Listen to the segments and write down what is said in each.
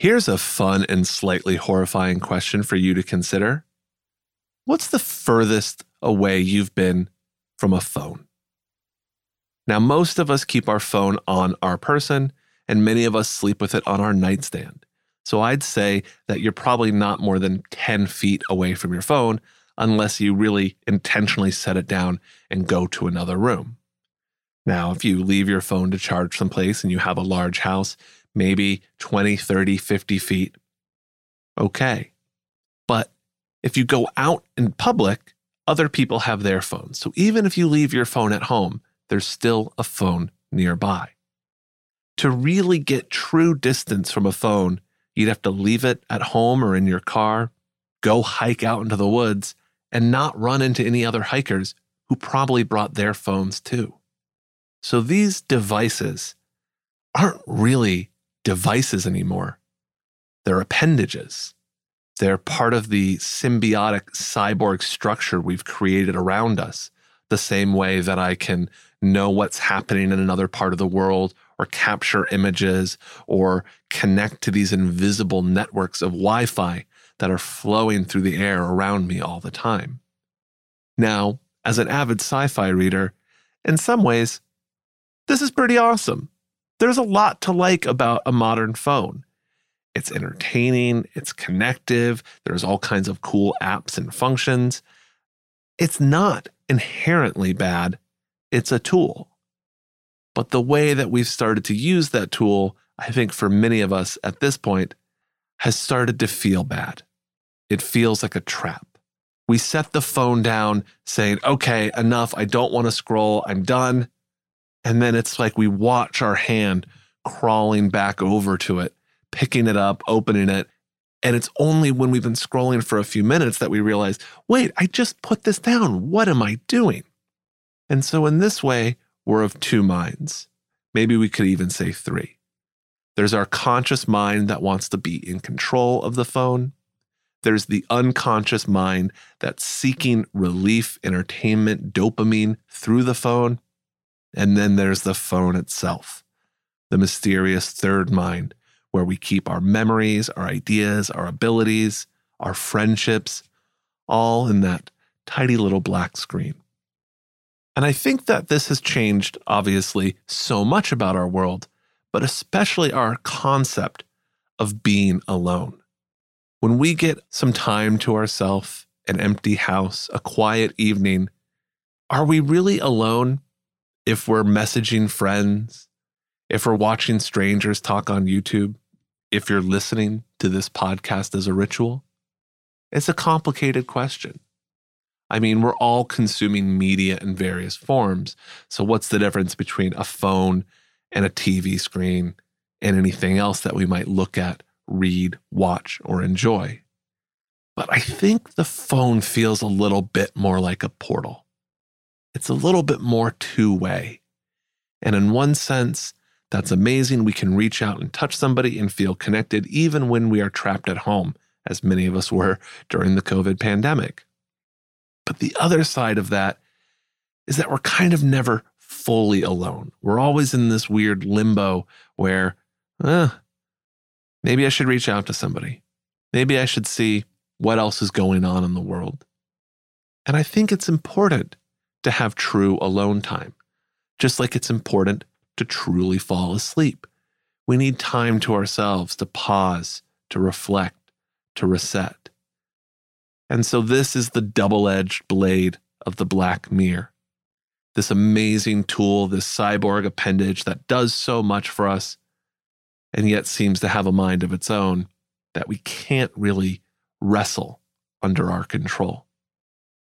Here's a fun and slightly horrifying question for you to consider. What's the furthest away you've been from a phone? Now, most of us keep our phone on our person, and many of us sleep with it on our nightstand. So I'd say that you're probably not more than 10 feet away from your phone unless you really intentionally set it down and go to another room. Now, if you leave your phone to charge someplace and you have a large house, maybe 20, 30, 50 feet. Okay. But if you go out in public, other people have their phones. So even if you leave your phone at home, there's still a phone nearby. To really get true distance from a phone, you'd have to leave it at home or in your car, go hike out into the woods, and not run into any other hikers who probably brought their phones too. So these devices aren't really devices anymore. They're appendages. They're part of the symbiotic cyborg structure we've created around us, the same way that I can know what's happening in another part of the world or capture images or connect to these invisible networks of Wi Fi that are flowing through the air around me all the time. Now, as an avid sci fi reader, in some ways, this is pretty awesome. There's a lot to like about a modern phone. It's entertaining, it's connective, there's all kinds of cool apps and functions. It's not inherently bad, it's a tool. But the way that we've started to use that tool, I think for many of us at this point, has started to feel bad. It feels like a trap. We set the phone down saying, okay, enough. I don't want to scroll. I'm done. And then it's like we watch our hand crawling back over to it, picking it up, opening it. And it's only when we've been scrolling for a few minutes that we realize, wait, I just put this down. What am I doing? And so, in this way, we're of two minds. Maybe we could even say three. There's our conscious mind that wants to be in control of the phone. There's the unconscious mind that's seeking relief, entertainment, dopamine through the phone. And then there's the phone itself, the mysterious third mind, where we keep our memories, our ideas, our abilities, our friendships, all in that tidy little black screen. And I think that this has changed, obviously, so much about our world, but especially our concept of being alone. When we get some time to ourselves, an empty house, a quiet evening, are we really alone if we're messaging friends, if we're watching strangers talk on YouTube, if you're listening to this podcast as a ritual? It's a complicated question. I mean, we're all consuming media in various forms. So, what's the difference between a phone and a TV screen and anything else that we might look at, read, watch, or enjoy? But I think the phone feels a little bit more like a portal. It's a little bit more two way. And in one sense, that's amazing. We can reach out and touch somebody and feel connected even when we are trapped at home, as many of us were during the COVID pandemic. But the other side of that is that we're kind of never fully alone. We're always in this weird limbo where, eh, maybe I should reach out to somebody. Maybe I should see what else is going on in the world. And I think it's important to have true alone time, just like it's important to truly fall asleep. We need time to ourselves to pause, to reflect, to reset. And so, this is the double edged blade of the Black Mirror. This amazing tool, this cyborg appendage that does so much for us and yet seems to have a mind of its own that we can't really wrestle under our control.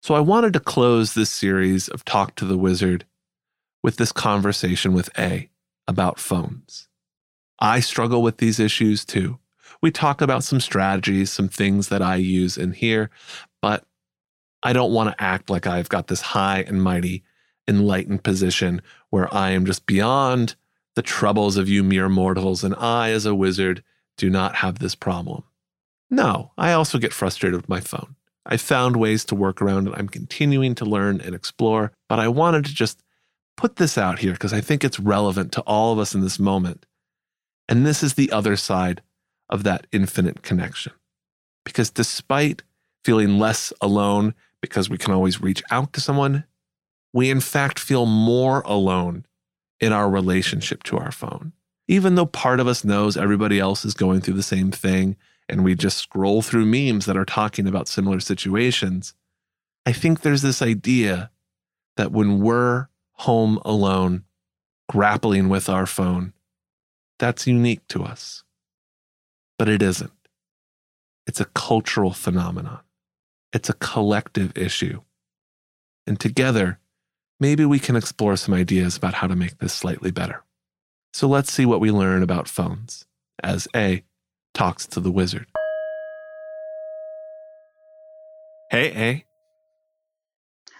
So I wanted to close this series of Talk to the Wizard with this conversation with A about phones. I struggle with these issues too. We talk about some strategies, some things that I use in here, but I don't want to act like I've got this high and mighty enlightened position where I am just beyond the troubles of you mere mortals, and I, as a wizard, do not have this problem. No, I also get frustrated with my phone. I found ways to work around it. I'm continuing to learn and explore, but I wanted to just put this out here because I think it's relevant to all of us in this moment. And this is the other side of that infinite connection. Because despite feeling less alone because we can always reach out to someone, we in fact feel more alone in our relationship to our phone. Even though part of us knows everybody else is going through the same thing and we just scroll through memes that are talking about similar situations, I think there's this idea that when we're home alone, grappling with our phone, that's unique to us. But it isn't. It's a cultural phenomenon, it's a collective issue. And together, maybe we can explore some ideas about how to make this slightly better. So let's see what we learn about phones as A talks to the wizard. Hey, A.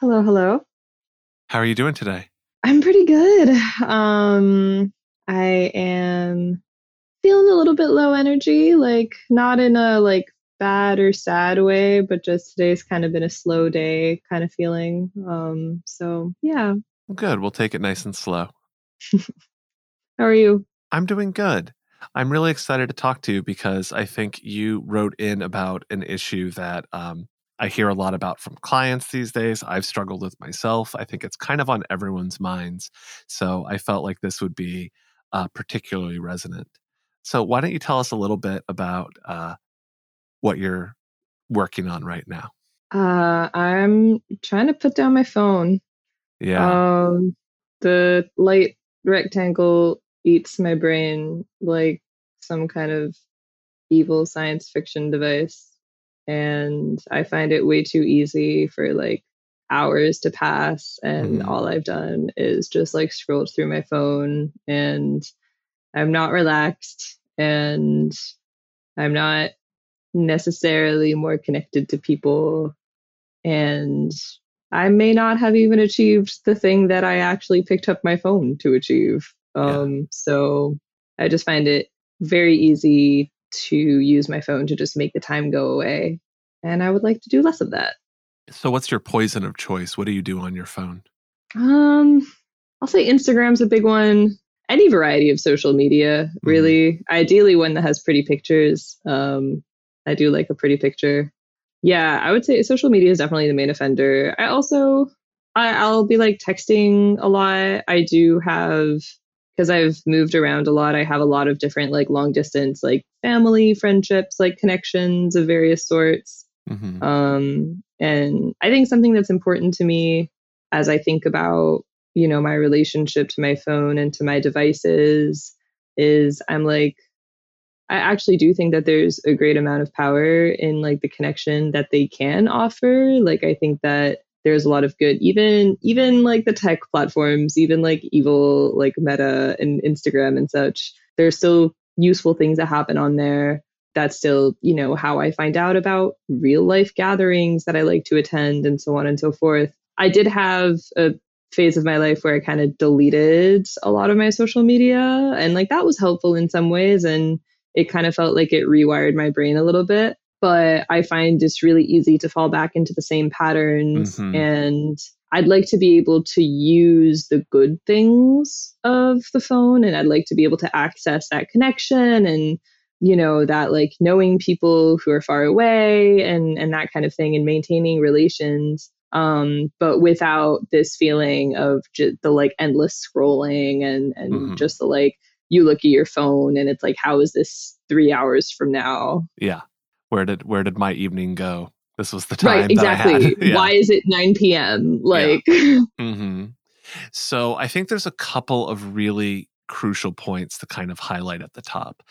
Hello, hello. How are you doing today? I'm pretty good. Um, I am feeling a little bit low energy, like not in a like bad or sad way, but just today's kind of been a slow day kind of feeling. Um, so yeah. Good. We'll take it nice and slow. How are you? I'm doing good. I'm really excited to talk to you because I think you wrote in about an issue that um, I hear a lot about from clients these days. I've struggled with myself. I think it's kind of on everyone's minds. So I felt like this would be uh, particularly resonant. So why don't you tell us a little bit about uh, what you're working on right now? Uh, I'm trying to put down my phone. Yeah. Um, the light rectangle eats my brain like some kind of evil science fiction device. And I find it way too easy for like hours to pass. And Mhm. all I've done is just like scrolled through my phone and I'm not relaxed and I'm not necessarily more connected to people. And I may not have even achieved the thing that I actually picked up my phone to achieve. Yeah. Um, So I just find it very easy to use my phone to just make the time go away. And I would like to do less of that. So what's your poison of choice? What do you do on your phone? Um, I'll say Instagram's a big one. Any variety of social media, really. Ideally, one that has pretty pictures. Um, I do like a pretty picture. Yeah, I would say social media is definitely the main offender. I also, I, I'll be like texting a lot. I do have because I've moved around a lot. I have a lot of different like long distance, like family friendships, like connections of various sorts. hmm Um, and I think something that's important to me as I think about, you know, my relationship to my phone and to my devices is I'm like, I actually do think that there's a great amount of power in like the connection that they can offer. Like, I think that there's a lot of good, even, even like the tech platforms, even like evil, like Meta and Instagram and such, there's still useful things that happen on there that's still you know how i find out about real life gatherings that i like to attend and so on and so forth i did have a phase of my life where i kind of deleted a lot of my social media. And like that was helpful in some ways and it kind of felt like it rewired my brain a little bit. But i find it's really easy to fall back into the same patterns Mhm. and I'd like to be able to use the good things of the phone and I'd like to be able to access that connection and you know that like knowing people who are far away and and that kind of thing and maintaining relations um but without this feeling of just the like endless scrolling and and Mhm. just the like you look at your phone and it's like how is this 3 hours from now Yeah. Where did where did my evening go? This was the time. right exactly Yeah. why is it 9 p.m like hmm So I think there's a couple of really crucial points to kind of highlight at the top.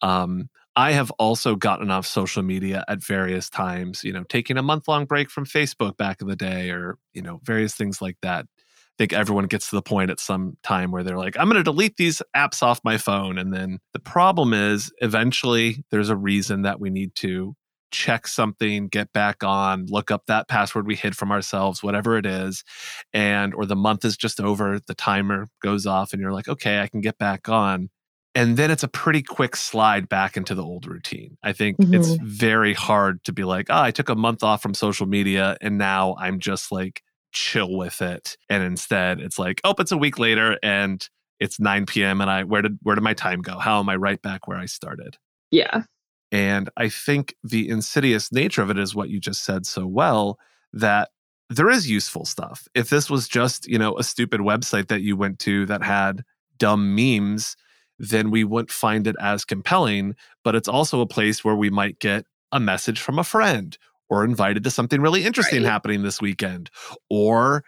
Um, I have also gotten off social media at various times, you know, taking a month long break from Facebook back in the day or, you know, various things like that. I think everyone gets to the point at some time where they're like, I'm going to delete these apps off my phone. And then the problem is eventually there's a reason that we need to check something, get back on, look up that password we hid from ourselves, whatever it is. And, or the month is just over, the timer goes off, and you're like, okay, I can get back on. And then it's a pretty quick slide back into the old routine. I think mm-hmm. it's very hard to be like, oh, I took a month off from social media and now I'm just like chill with it. And instead, it's like, oh, it's a week later and it's 9 p.m. and I where did where did my time go? How am I right back where I started? Yeah. And I think the insidious nature of it is what you just said so well that there is useful stuff. If this was just, you know, a stupid website that you went to that had dumb memes, then we wouldn't find it as compelling. But it's also a place where we might get a message from a friend or invited to something really interesting right. happening this weekend. Or,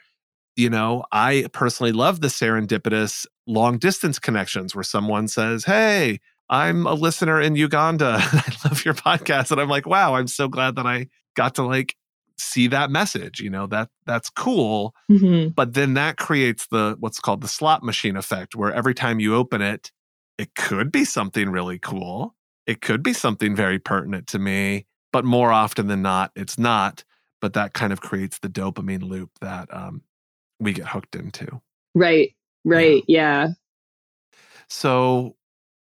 you know, I personally love the serendipitous long distance connections where someone says, Hey, I'm a listener in Uganda. I love your podcast. And I'm like, wow, I'm so glad that I got to like see that message. You know, that that's cool. Mm-hmm. But then that creates the what's called the slot machine effect, where every time you open it, it could be something really cool. It could be something very pertinent to me, but more often than not, it's not. But that kind of creates the dopamine loop that um, we get hooked into. Right. Right. yeah. yeah. So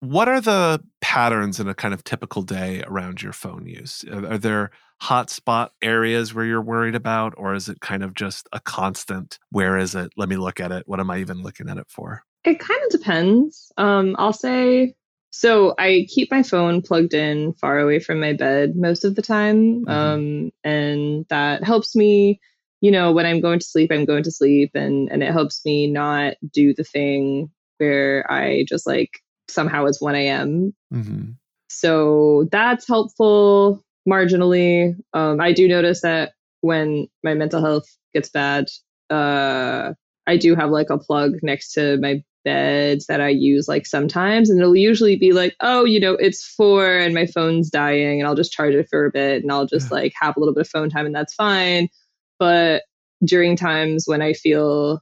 what are the patterns in a kind of typical day around your phone use? Are, are there hotspot areas where you're worried about, or is it kind of just a constant? Where is it? Let me look at it. What am I even looking at it for? It kind of depends. Um, I'll say so. I keep my phone plugged in far away from my bed most of the time, mm-hmm. um, and that helps me. You know, when I'm going to sleep, I'm going to sleep, and and it helps me not do the thing where I just like somehow it's 1 a.m. Mm-hmm. So that's helpful marginally. Um, I do notice that when my mental health gets bad, uh, I do have like a plug next to my beds that I use like sometimes, and it'll usually be like, oh, you know, it's four and my phone's dying, and I'll just charge it for a bit, and I'll just like have a little bit of phone time, and that's fine. But during times when I feel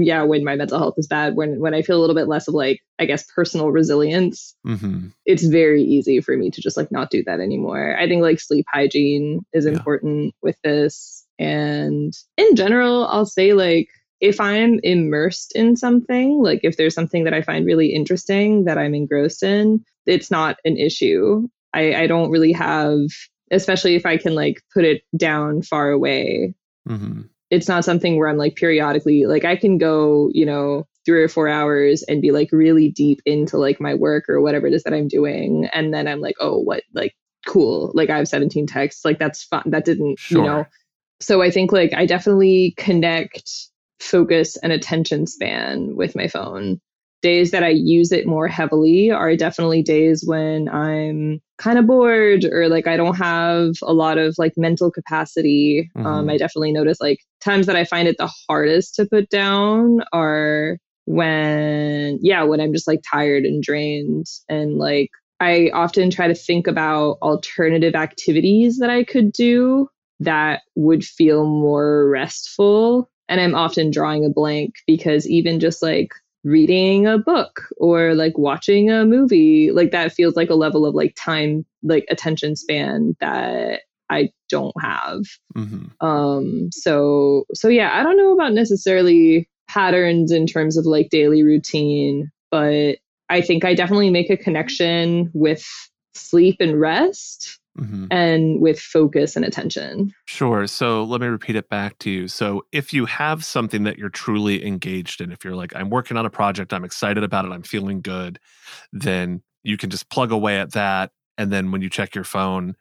yeah, when my mental health is bad, when when I feel a little bit less of like, I guess, personal resilience, mm-hmm. it's very easy for me to just like not do that anymore. I think like sleep hygiene is yeah. important with this. And in general, I'll say like if I'm immersed in something, like if there's something that I find really interesting that I'm engrossed in, it's not an issue. I, I don't really have, especially if I can like put it down far away. Mm-hmm it's not something where I'm like periodically like I can go, you know, three or four hours and be like really deep into like my work or whatever it is that I'm doing. And then I'm like, oh, what like cool. Like I have 17 texts. Like that's fun. That didn't, sure. you know. So I think like I definitely connect focus and attention span with my phone days that I use it more heavily are definitely days when I'm kind of bored or like I don't have a lot of like mental capacity. Um, mm-hmm. Um, I definitely notice like times that I find it the hardest to put down are when, yeah, when I'm just like tired and drained and like I often try to think about alternative activities that I could do that would feel more restful. And I'm often drawing a blank because even just like reading a book or like watching a movie like that feels like a level of like time like attention span that i don't have mm-hmm. um so so yeah i don't know about necessarily patterns in terms of like daily routine but i think i definitely make a connection with sleep and rest mm-hmm. and with focus and attention. Sure. So let me repeat it back to you. So if you have something that you're truly engaged in, if you're like, I'm working on a project, I'm excited about it, I'm feeling good, then you can just plug away at that. And then when you check your phone,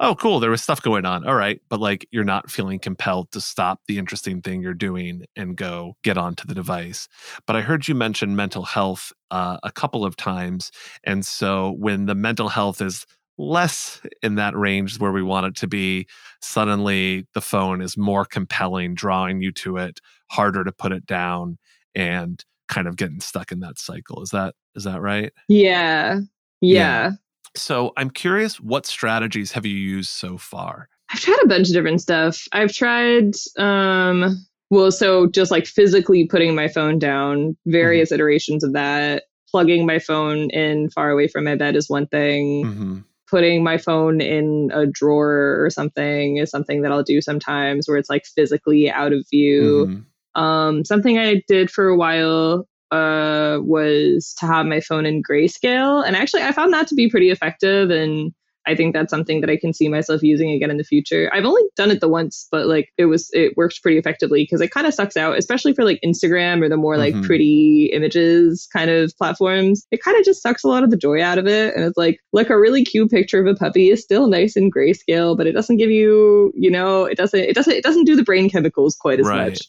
oh, cool, there was stuff going on. All right. But like you're not feeling compelled to stop the interesting thing you're doing and go get onto the device. But I heard you mention mental health uh, a couple of times. And so when the mental health is less in that range where we want it to be, suddenly the phone is more compelling, drawing you to it, harder to put it down, and kind of getting stuck in that cycle. Is that is that right? Yeah. Yeah. yeah. So I'm curious, what strategies have you used so far? I've tried a bunch of different stuff. I've tried, um, well, so just like physically putting my phone down, various mm-hmm. iterations of that. Plugging my phone in far away from my bed is one thing. Mm-hmm. Putting my phone in a drawer or something is something that I'll do sometimes where it's like physically out of view. Mm-hmm. Um, something I did for a while uh, was to have my phone in grayscale. And actually, I found that to be pretty effective. And I think that's something that I can see myself using again in the future. I've only done it the once, but like it was, it works pretty effectively because it kind of sucks out, especially for like Instagram or the more like mm-hmm. pretty images kind of platforms. It kind of just sucks a lot of the joy out of it. And it's like, like a really cute picture of a puppy is still nice in grayscale, but it doesn't give you, you know, it doesn't, it doesn't, it doesn't do the brain chemicals quite as right. much.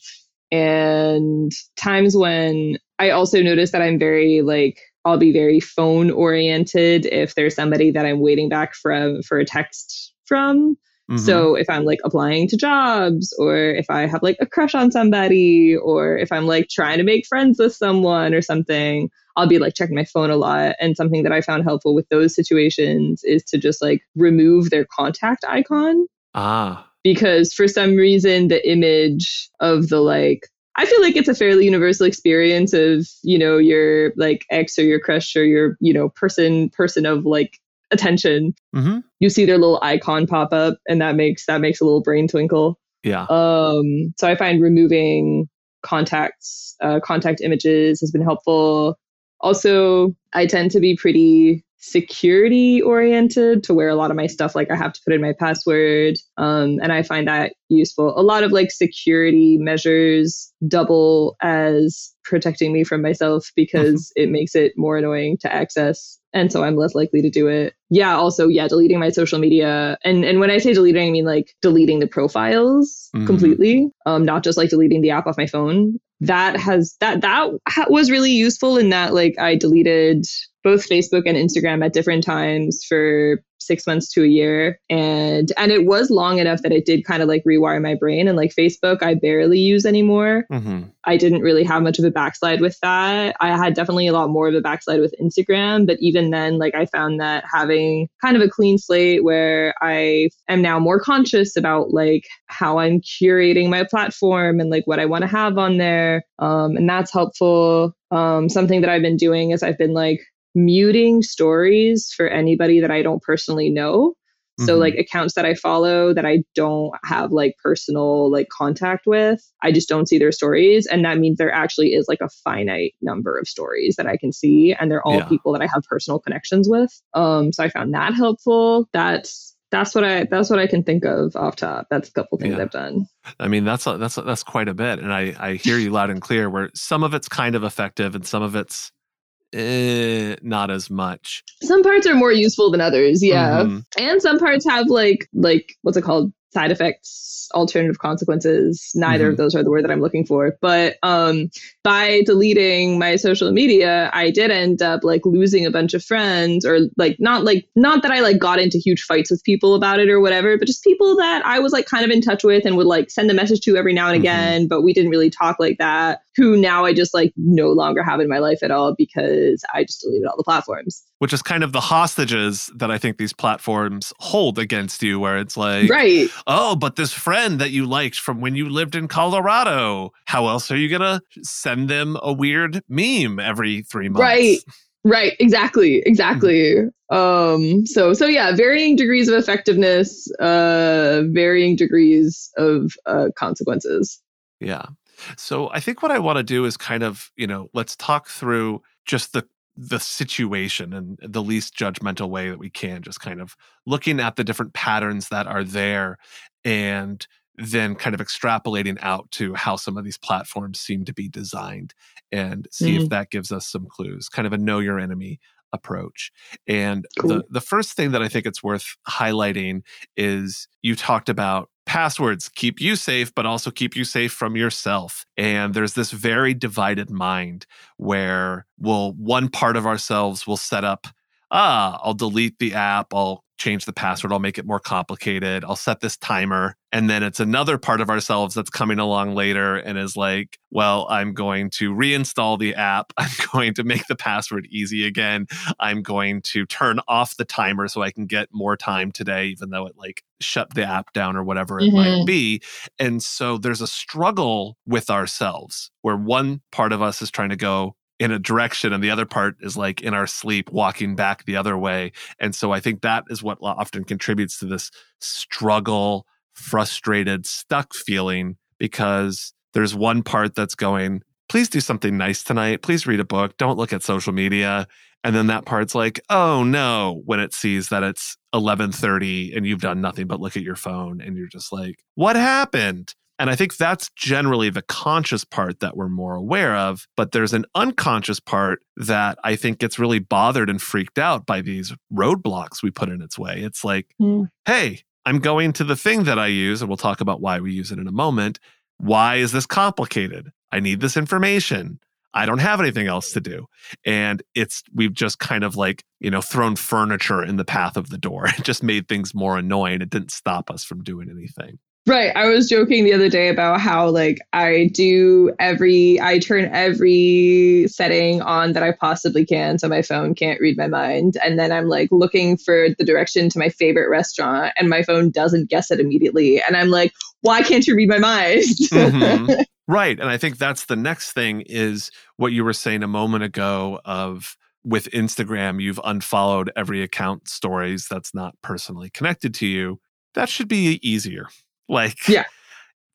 And times when I also notice that I'm very like I'll be very phone oriented if there's somebody that I'm waiting back from for a text from. Mm-hmm. So if I'm like applying to jobs or if I have like a crush on somebody or if I'm like trying to make friends with someone or something, I'll be like checking my phone a lot. And something that I found helpful with those situations is to just like remove their contact icon. Ah. Because for some reason the image of the like I feel like it's a fairly universal experience of, you know, your like ex or your crush or your, you know, person person of like attention. Mm-hmm. You see their little icon pop up and that makes that makes a little brain twinkle. Yeah. Um so I find removing contacts, uh, contact images has been helpful. Also, I tend to be pretty security oriented to where a lot of my stuff like i have to put in my password um, and i find that useful a lot of like security measures double as protecting me from myself because it makes it more annoying to access and so i'm less likely to do it yeah also yeah deleting my social media and and when i say deleting i mean like deleting the profiles mm-hmm. completely um not just like deleting the app off my phone that has that that was really useful in that like i deleted both Facebook and Instagram at different times for six months to a year. And and it was long enough that it did kind of like rewire my brain. And like Facebook, I barely use anymore. Mm-hmm. I didn't really have much of a backslide with that. I had definitely a lot more of a backslide with Instagram. But even then, like I found that having kind of a clean slate where I am now more conscious about like how I'm curating my platform and like what I want to have on there. Um, and that's helpful. Um, something that I've been doing is I've been like muting stories for anybody that I don't personally know. So mm-hmm. like accounts that I follow that I don't have like personal like contact with, I just don't see their stories and that means there actually is like a finite number of stories that I can see and they're all yeah. people that I have personal connections with. Um so I found that helpful. That's that's what I that's what I can think of off top. That's a couple things yeah. I've done. I mean, that's a, that's a, that's quite a bit, and I I hear you loud and clear. Where some of it's kind of effective, and some of it's eh, not as much. Some parts are more useful than others, yeah. Mm-hmm. And some parts have like like what's it called? side effects, alternative consequences. Neither mm-hmm. of those are the word that I'm looking for. But um, by deleting my social media, I did end up like losing a bunch of friends, or like not like not that I like got into huge fights with people about it or whatever, but just people that I was like kind of in touch with and would like send a message to every now and mm-hmm. again, but we didn't really talk like that. Who now I just like no longer have in my life at all because I just deleted all the platforms which is kind of the hostages that I think these platforms hold against you, where it's like, right. oh, but this friend that you liked from when you lived in Colorado, how else are you going to send them a weird meme every three months? Right. Right, exactly, exactly. Mm-hmm. Um, so so yeah, varying degrees of effectiveness, uh, varying degrees of uh, consequences. Yeah. So I think what I want to do is kind of, you know, let's talk through just the the situation in the least judgmental way that we can, just kind of looking at the different patterns that are there and then kind of extrapolating out to how some of these platforms seem to be designed and see mm-hmm. if that gives us some clues, kind of a know your enemy approach. And cool. the the first thing that I think it's worth highlighting is you talked about passwords keep you safe but also keep you safe from yourself. And there's this very divided mind where will one part of ourselves will set up ah i'll delete the app. I'll change the password. I'll make it more complicated. I'll set this timer. And then it's another part of ourselves that's coming along later and is like, well, I'm going to reinstall the app. I'm going to make the password easy again. I'm going to turn off the timer so I can get more time today, even though it like shut the app down or whatever it mm-hmm. might be. And so there's a struggle with ourselves where one part of us is trying to go, in a direction and the other part is like in our sleep walking back the other way. And so i think that is what often contributes to this struggle frustrated stuck feeling because there's one part that's going please do something nice tonight. Please read a book. Don't look at social media. And then that part's like oh no when it sees that it's 11:30 and you've done nothing but look at your phone and you're just like what happened and I think that's generally the conscious part that we're more aware of. But there's an unconscious part that I think gets really bothered and freaked out by these roadblocks we put in its way. It's like, mm. hey, I'm going to the thing that I use, and we'll talk about why we use it in a moment. Why is this complicated? I need this information. I don't have anything else to do. And it's, we've just kind of like, you know, thrown furniture in the path of the door. It just made things more annoying. It didn't stop us from doing anything. Right. I was joking the other day about how like I do every I turn every setting on that I possibly can so my phone can't read my mind and then I'm like looking for the direction to my favorite restaurant and my phone doesn't guess it immediately and I'm like why can't you read my mind? mm-hmm. Right. And I think that's the next thing is what you were saying a moment ago of with Instagram you've unfollowed every account stories that's not personally connected to you. That should be easier like, yeah,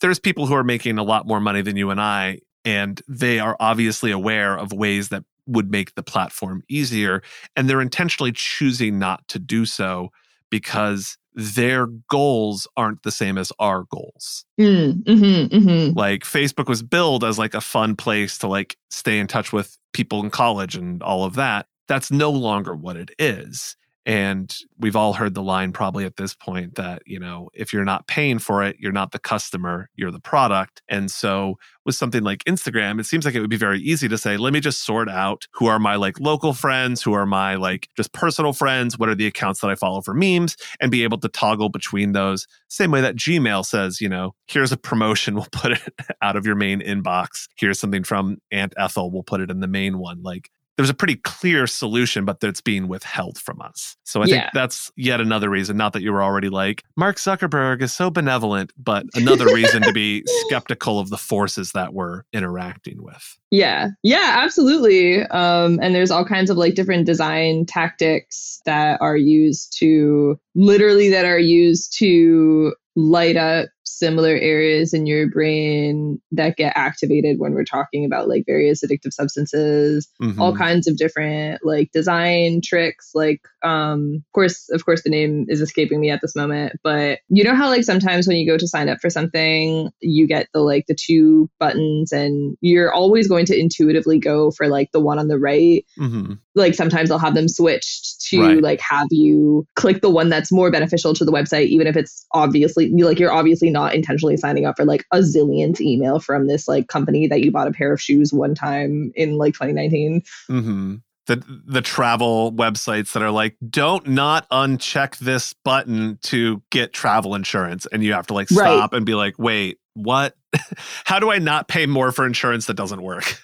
there's people who are making a lot more money than you and I, and they are obviously aware of ways that would make the platform easier. And they're intentionally choosing not to do so because their goals aren't the same as our goals. Mm, mm-hmm, mm-hmm. Like Facebook was billed as like a fun place to like stay in touch with people in college and all of that. That's no longer what it is. And we've all heard the line probably at this point that, you know, if you're not paying for it, you're not the customer, you're the product. And so with something like Instagram, it seems like it would be very easy to say, let me just sort out who are my like local friends, who are my like just personal friends, what are the accounts that I follow for memes, and be able to toggle between those. Same way that Gmail says, you know, here's a promotion, we'll put it out of your main inbox. Here's something from Aunt Ethel, we'll put it in the main one. Like there's a pretty clear solution, but that's being withheld from us. So I yeah. think that's yet another reason, not that you were already like, Mark Zuckerberg is so benevolent, but another reason to be skeptical of the forces that we're interacting with. Yeah. Yeah, absolutely. Um, and there's all kinds of like different design tactics that are used to literally that are used to light up similar areas in your brain that get activated when we're talking about like various addictive substances mm-hmm. all kinds of different like design tricks like um of course of course the name is escaping me at this moment but you know how like sometimes when you go to sign up for something you get the like the two buttons and you're always going to intuitively go for like the one on the right mm-hmm. like sometimes i'll have them switched to right. like have you click the one that's more beneficial to the website even if it's obviously like you're obviously not intentionally signing up for like a zillionth email from this like company that you bought a pair of shoes one time in like 2019 mm-hmm. The the travel websites that are like don't not uncheck this button to get travel insurance and you have to like stop right. and be like wait what? How do i not pay more for insurance that doesn't work?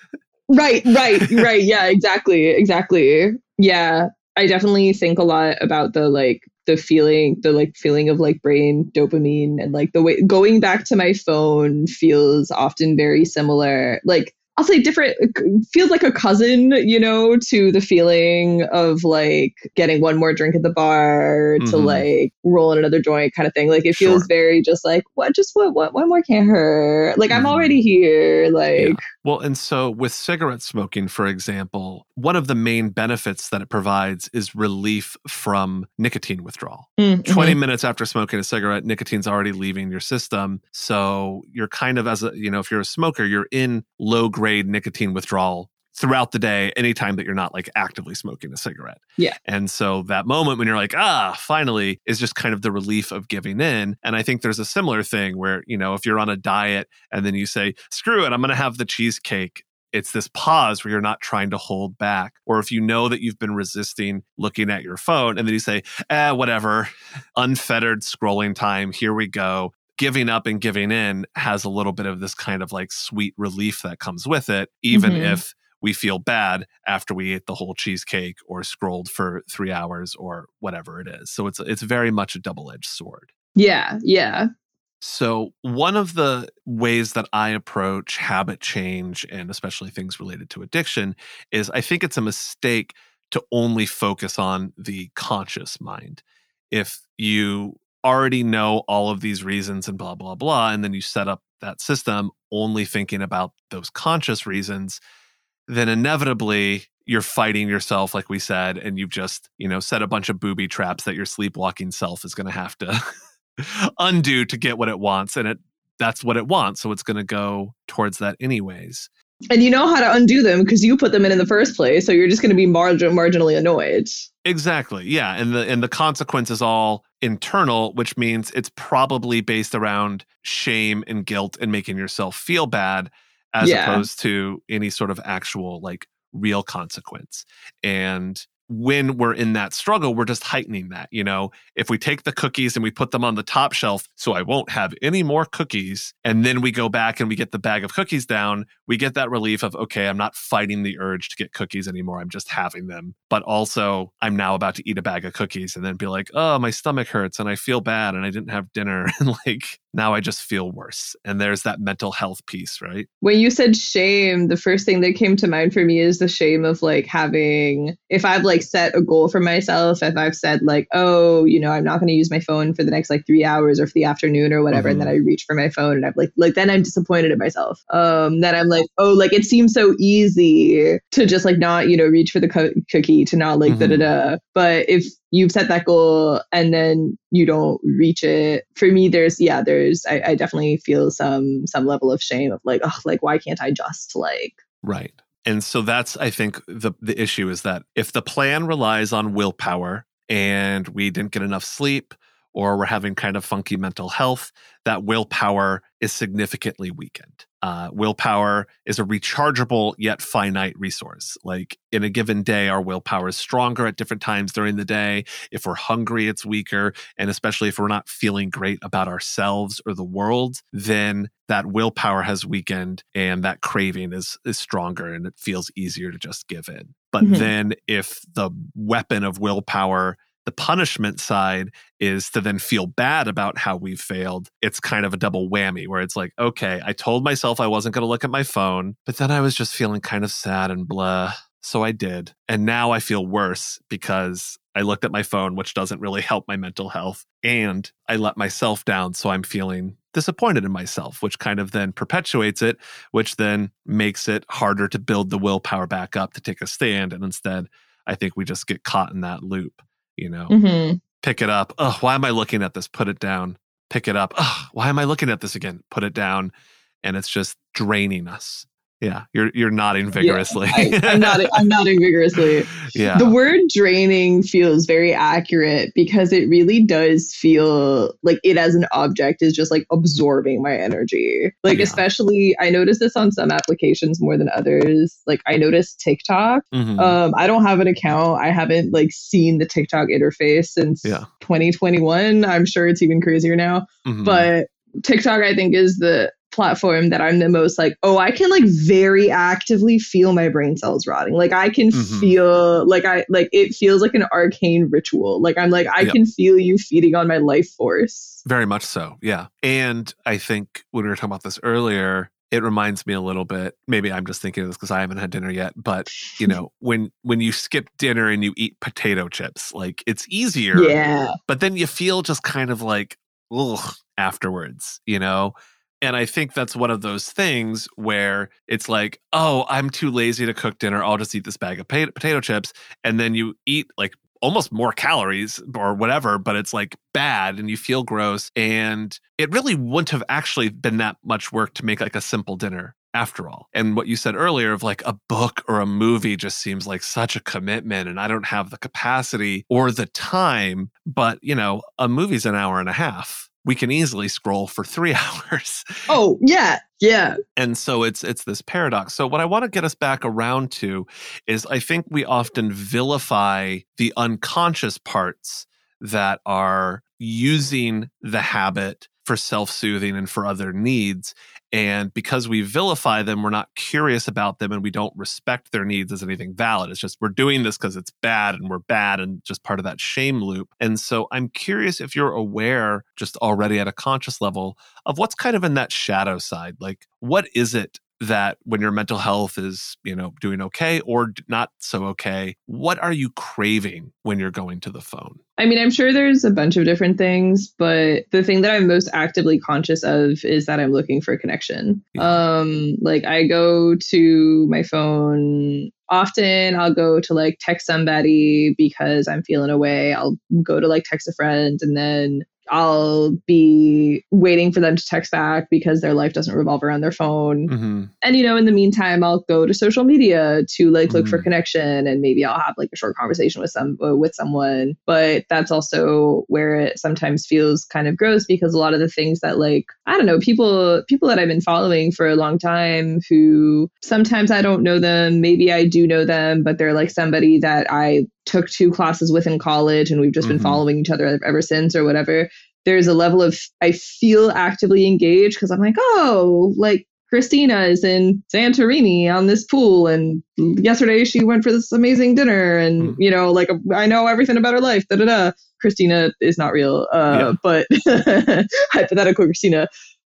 Right right right. Yeah exactly exactly. Yeah i definitely think a lot about the like the feeling the like feeling of like brain dopamine and like the way going back to my phone feels often very similar. Like I'll say different feels like a cousin, you know, to the feeling of like getting one more drink at the bar mm-hmm. to like roll in another joint kind of thing. Like it feels sure. very just like what just what what one more can't hurt. Like mm-hmm. I'm already here. Like yeah. Well, and so with cigarette smoking, for example, one of the main benefits that it provides is relief from nicotine withdrawal. Mm-hmm. 20 minutes after smoking a cigarette, nicotine's already leaving your system. So you're kind of as a, you know, if you're a smoker, you're in low grade nicotine withdrawal throughout the day anytime that you're not like actively smoking a cigarette. Yeah. And so that moment when you're like, ah, finally is just kind of the relief of giving in. And I think there's a similar thing where, you know, if you're on a diet and then you say, screw it, I'm going to have the cheesecake it's this pause where you're not trying to hold back. Or if you know that you've been resisting looking at your phone and then you say, eh, whatever, unfettered scrolling time, here we go. Giving up and giving in has a little bit of this kind of like sweet relief that comes with it, even mm-hmm. if we feel bad after we ate the whole cheesecake or scrolled for three hours or whatever it is. So it's it's very much a double edged sword. Yeah, yeah. So, one of the ways that I approach habit change and especially things related to addiction is I think it's a mistake to only focus on the conscious mind. If you already know all of these reasons and blah, blah, blah, and then you set up that system only thinking about those conscious reasons, then inevitably you're fighting yourself, like we said, and you've just, you know, set a bunch of booby traps that your sleepwalking self is going to have to undo to get what it wants and it that's what it wants so it's going to go towards that anyways and you know how to undo them because you put them in in the first place so you're just going to be margin- marginally annoyed exactly yeah and the and the consequence is all internal which means it's probably based around shame and guilt and making yourself feel bad as yeah. opposed to any sort of actual like real consequence and when we're in that struggle, we're just heightening that. You know, if we take the cookies and we put them on the top shelf, so I won't have any more cookies, and then we go back and we get the bag of cookies down, we get that relief of, okay, I'm not fighting the urge to get cookies anymore. I'm just having them. But also, I'm now about to eat a bag of cookies and then be like, oh, my stomach hurts and I feel bad and I didn't have dinner. and like, now I just feel worse. And there's that mental health piece, right? When you said shame, the first thing that came to mind for me is the shame of like having, if I've like set a goal for myself, if I've said like, oh, you know, I'm not going to use my phone for the next like three hours or for the afternoon or whatever, mm-hmm. and then I reach for my phone and I'm like, like, then I'm disappointed in myself. Um, then I'm like, oh, like it seems so easy to just like not, you know, reach for the co- cookie, to not like mm-hmm. da da da. But if you've set that goal and then you don't reach it. For me there's yeah there's I, I, definitely feel some some level of shame of like oh like why can't i just like right. And so that's i think the the issue is that if the plan relies on willpower and we didn't get enough sleep or we're having kind of funky mental health, that willpower is significantly weakened. Uh, willpower is a rechargeable yet finite resource. Like in a given day, our willpower is stronger at different times during the day. If we're hungry, it's weaker. And especially if we're not feeling great about ourselves or the world, then that willpower has weakened and that craving is, is stronger and it feels easier to just give in. But mm-hmm. then if the weapon of willpower the punishment side is to then feel bad about how we've failed. It's kind of a double whammy where it's like, okay, I told myself I wasn't going to look at my phone, but then I was just feeling kind of sad and blah. So I did. And now I feel worse because I looked at my phone, which doesn't really help my mental health. And I let myself down. So I'm feeling disappointed in myself, which kind of then perpetuates it, which then makes it harder to build the willpower back up to take a stand. And instead, I think we just get caught in that loop you know mm-hmm. pick it up. Oh why am i looking at this? Put it down. Pick it up. Oh why am i looking at this again? Put it down. And it's just draining us yeah, you're you're nodding vigorously. Yeah, I, am nodding. I'm nodding vigorously. Yeah. The word draining feels very accurate because it really does feel like it as an object is just like absorbing my energy. Like yeah. especially, I notice this on some applications more than others. Like I noticed TikTok. Mm-hmm. Um, I don't have an account. I haven't like seen the TikTok interface since yeah. 2021. I'm sure it's even crazier now, mm-hmm. but TikTok, I think, is the platform that I'm the most like, oh, I can like very actively feel my brain cells rotting. Like I can mm-hmm. feel like I like it feels like an arcane ritual. Like I'm like I yep. can feel you feeding on my life force. Very much so. Yeah. And I think when we were talking about this earlier, it reminds me a little bit maybe i'm just thinking of this because i haven't had dinner yet but you know when when you skip dinner and you eat potato chips like it's easier yeah but then you feel just kind of like ugh afterwards you know and I think that's one of those things where it's like, oh, I'm too lazy to cook dinner. I'll just eat this bag of potato chips. And then you eat like almost more calories or whatever, but it's like bad and you feel gross. And it really wouldn't have actually been that much work to make like a simple dinner after all. And what you said earlier of like a book or a movie just seems like such a commitment and I don't have the capacity or the time, but you know, a movie's an hour and a half we can easily scroll for three hours. Oh, yeah. Yeah. And so it's it's this paradox. So what I want to get us back around to is I think we often vilify the unconscious parts that are using the habit for self-soothing and for other needs and because we vilify them, we're not curious about them and we don't respect their needs as anything valid. It's just we're doing this because it's bad and we're bad and just part of that shame loop. And so I'm curious if you're aware, just already at a conscious level, of what's kind of in that shadow side. Like, what is it that when your mental health is, you know, doing okay or not so okay, what are you craving when you're going to the phone? I mean, I'm sure there's a bunch of different things, but the thing that I'm most actively conscious of is that I'm looking for connection. Yeah. Um like I go to my phone often I'll go to like text somebody because I'm feeling away. I'll go to like text a friend and then I'll be waiting for them to text back because their life doesn't revolve around their phone. Mm-hmm. And you know, in the meantime, I'll go to social media to like look mm-hmm. for connection, and maybe I'll have like a short conversation with some uh, with someone. But that's also where it sometimes feels kind of gross because a lot of the things that like I don't know people people that I've been following for a long time who sometimes I don't know them, maybe I do know them, but they're like somebody that I took two classes with in college and we've just mm-hmm. been following each other ever since or whatever there's a level of i feel actively engaged because i'm like oh like christina is in santorini on this pool and yesterday she went for this amazing dinner and mm-hmm. you know like i know everything about her life da da da christina is not real uh, yeah. but hypothetical christina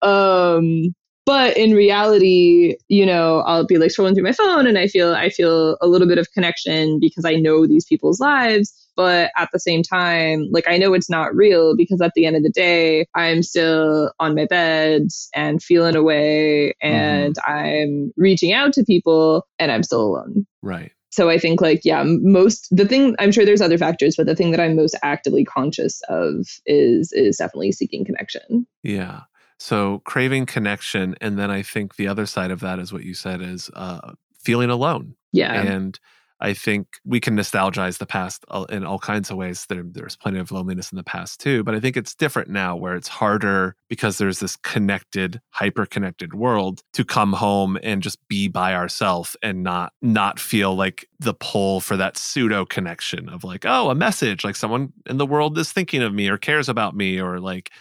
um but in reality you know i'll be like scrolling through my phone and i feel i feel a little bit of connection because i know these people's lives. But at the same time like i know it's not real because at the end of the day i'm still on my bed and feeling away and mm-hmm. i'm reaching out to people and i'm still alone. Right. So i think like yeah most the thing i'm sure there's other factors but the thing that i'm most actively conscious of is is definitely seeking connection. Yeah so craving connection, and then I think the other side of that is what you said is uh, feeling alone. Yeah, and I think we can nostalgize the past in all kinds of ways. There, there's plenty of loneliness in the past too, but I think it's different now where it's harder because there's this connected, hyper connected world to come home and just be by ourselves and not not feel like the pull for that pseudo connection of like, oh, a message, like someone in the world is thinking of me or cares about me or like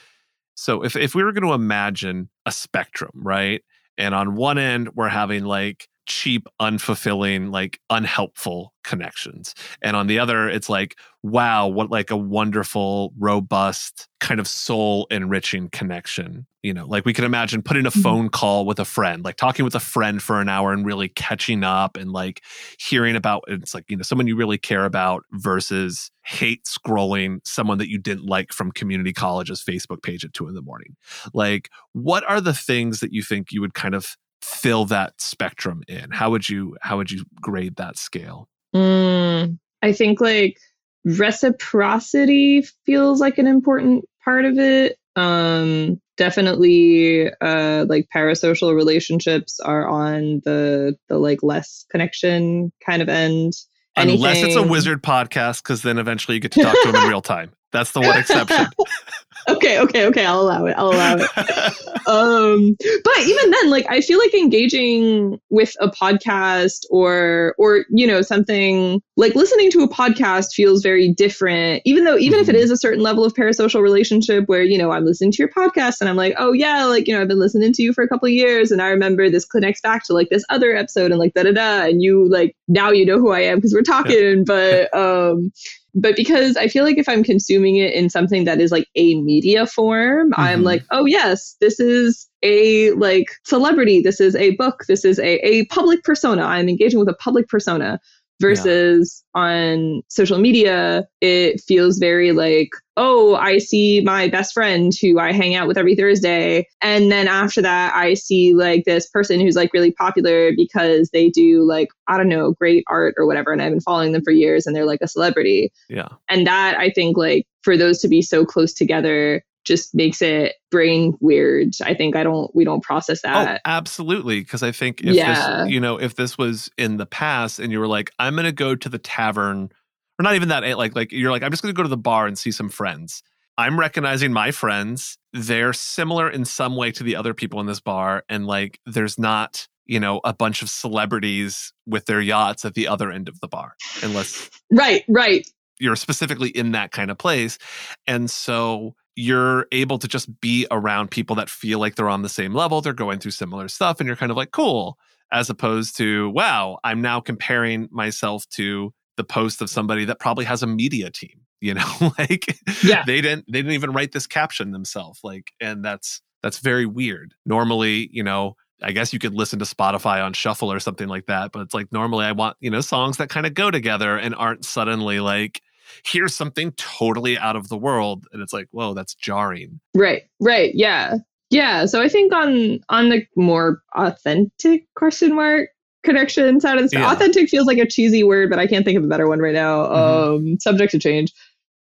so if if we were going to imagine a spectrum, right? And on one end we're having like cheap, unfulfilling, like unhelpful connections. And on the other, it's like, wow, what like a wonderful, robust, kind of soul enriching connection. You know, like we can imagine putting a mm-hmm. phone call with a friend, like talking with a friend for an hour and really catching up and like hearing about it's like, you know, someone you really care about versus hate scrolling someone that you didn't like from community college's Facebook page at two in the morning. Like, what are the things that you think you would kind of fill that spectrum in? How would you how would you grade that scale? Mm, I think like reciprocity feels like an important part of it. Um, definitely uh, like parasocial relationships are on the the like less connection kind of end. Anything. Unless it's a wizard podcast, because then eventually you get to talk to them in real time. That's the one exception. okay, okay, okay. I'll allow it. I'll allow it. um, but even then, like I feel like engaging with a podcast or or you know something like listening to a podcast feels very different. Even though even mm-hmm. if it mm-hmm. a certain level of parasocial relationship where you know I'm listening to your podcast and I'm like, oh yeah, like you know I've been listening to you for a couple of years and I remember this connects back to like this other episode and like da da da and you like now you know who I am because we're talking. but um but because I feel like if I'm consuming it in something that is like a media form, mm-hmm. I'm like, oh yes, this is a like celebrity, this is a book, this is a, a public persona. I'm engaging with a public persona versus yeah. on social media it feels very like oh i see my best friend who i hang out with every thursday and then after that i see like this person who's like really popular because they do like i don't know great art or whatever and i've been following them for years and they're like a celebrity yeah and that i think like for those to be so close together just makes it brain weird. I think I don't we don't process oh, that. Oh, absolutely. Because I think if yeah. this, you know, if this was in the past and you were like, I'm gonna go to the tavern, or not even that, eh, like like you're like, I'm just gonna go to the bar and see some friends. I'm recognizing my friends. They're similar in some way to the other people in this bar. And like, there's not, you know, a bunch of celebrities with their yachts at the other end of the bar, unless right, right. You're specifically in that kind of place. And so you're able to just be around people that feel like they're on the same level. They're going through similar stuff. And you're kind of like, cool. As opposed to, wow, I'm now comparing myself to the post of somebody that probably has a media team you know like yeah. they didn't they didn't even write this caption themselves like and that's that's very weird normally you know i guess you could listen to spotify on shuffle or something like that but it's like normally i want you know songs that kind of go together and aren't suddenly like here's something totally out of the world and it's like whoa that's jarring right right yeah yeah so i think on on the more authentic question mark connection side of this. Yeah. Authentic feels like a cheesy word, but I can't think of a better one right now. Mm-hmm. Um, subject to change.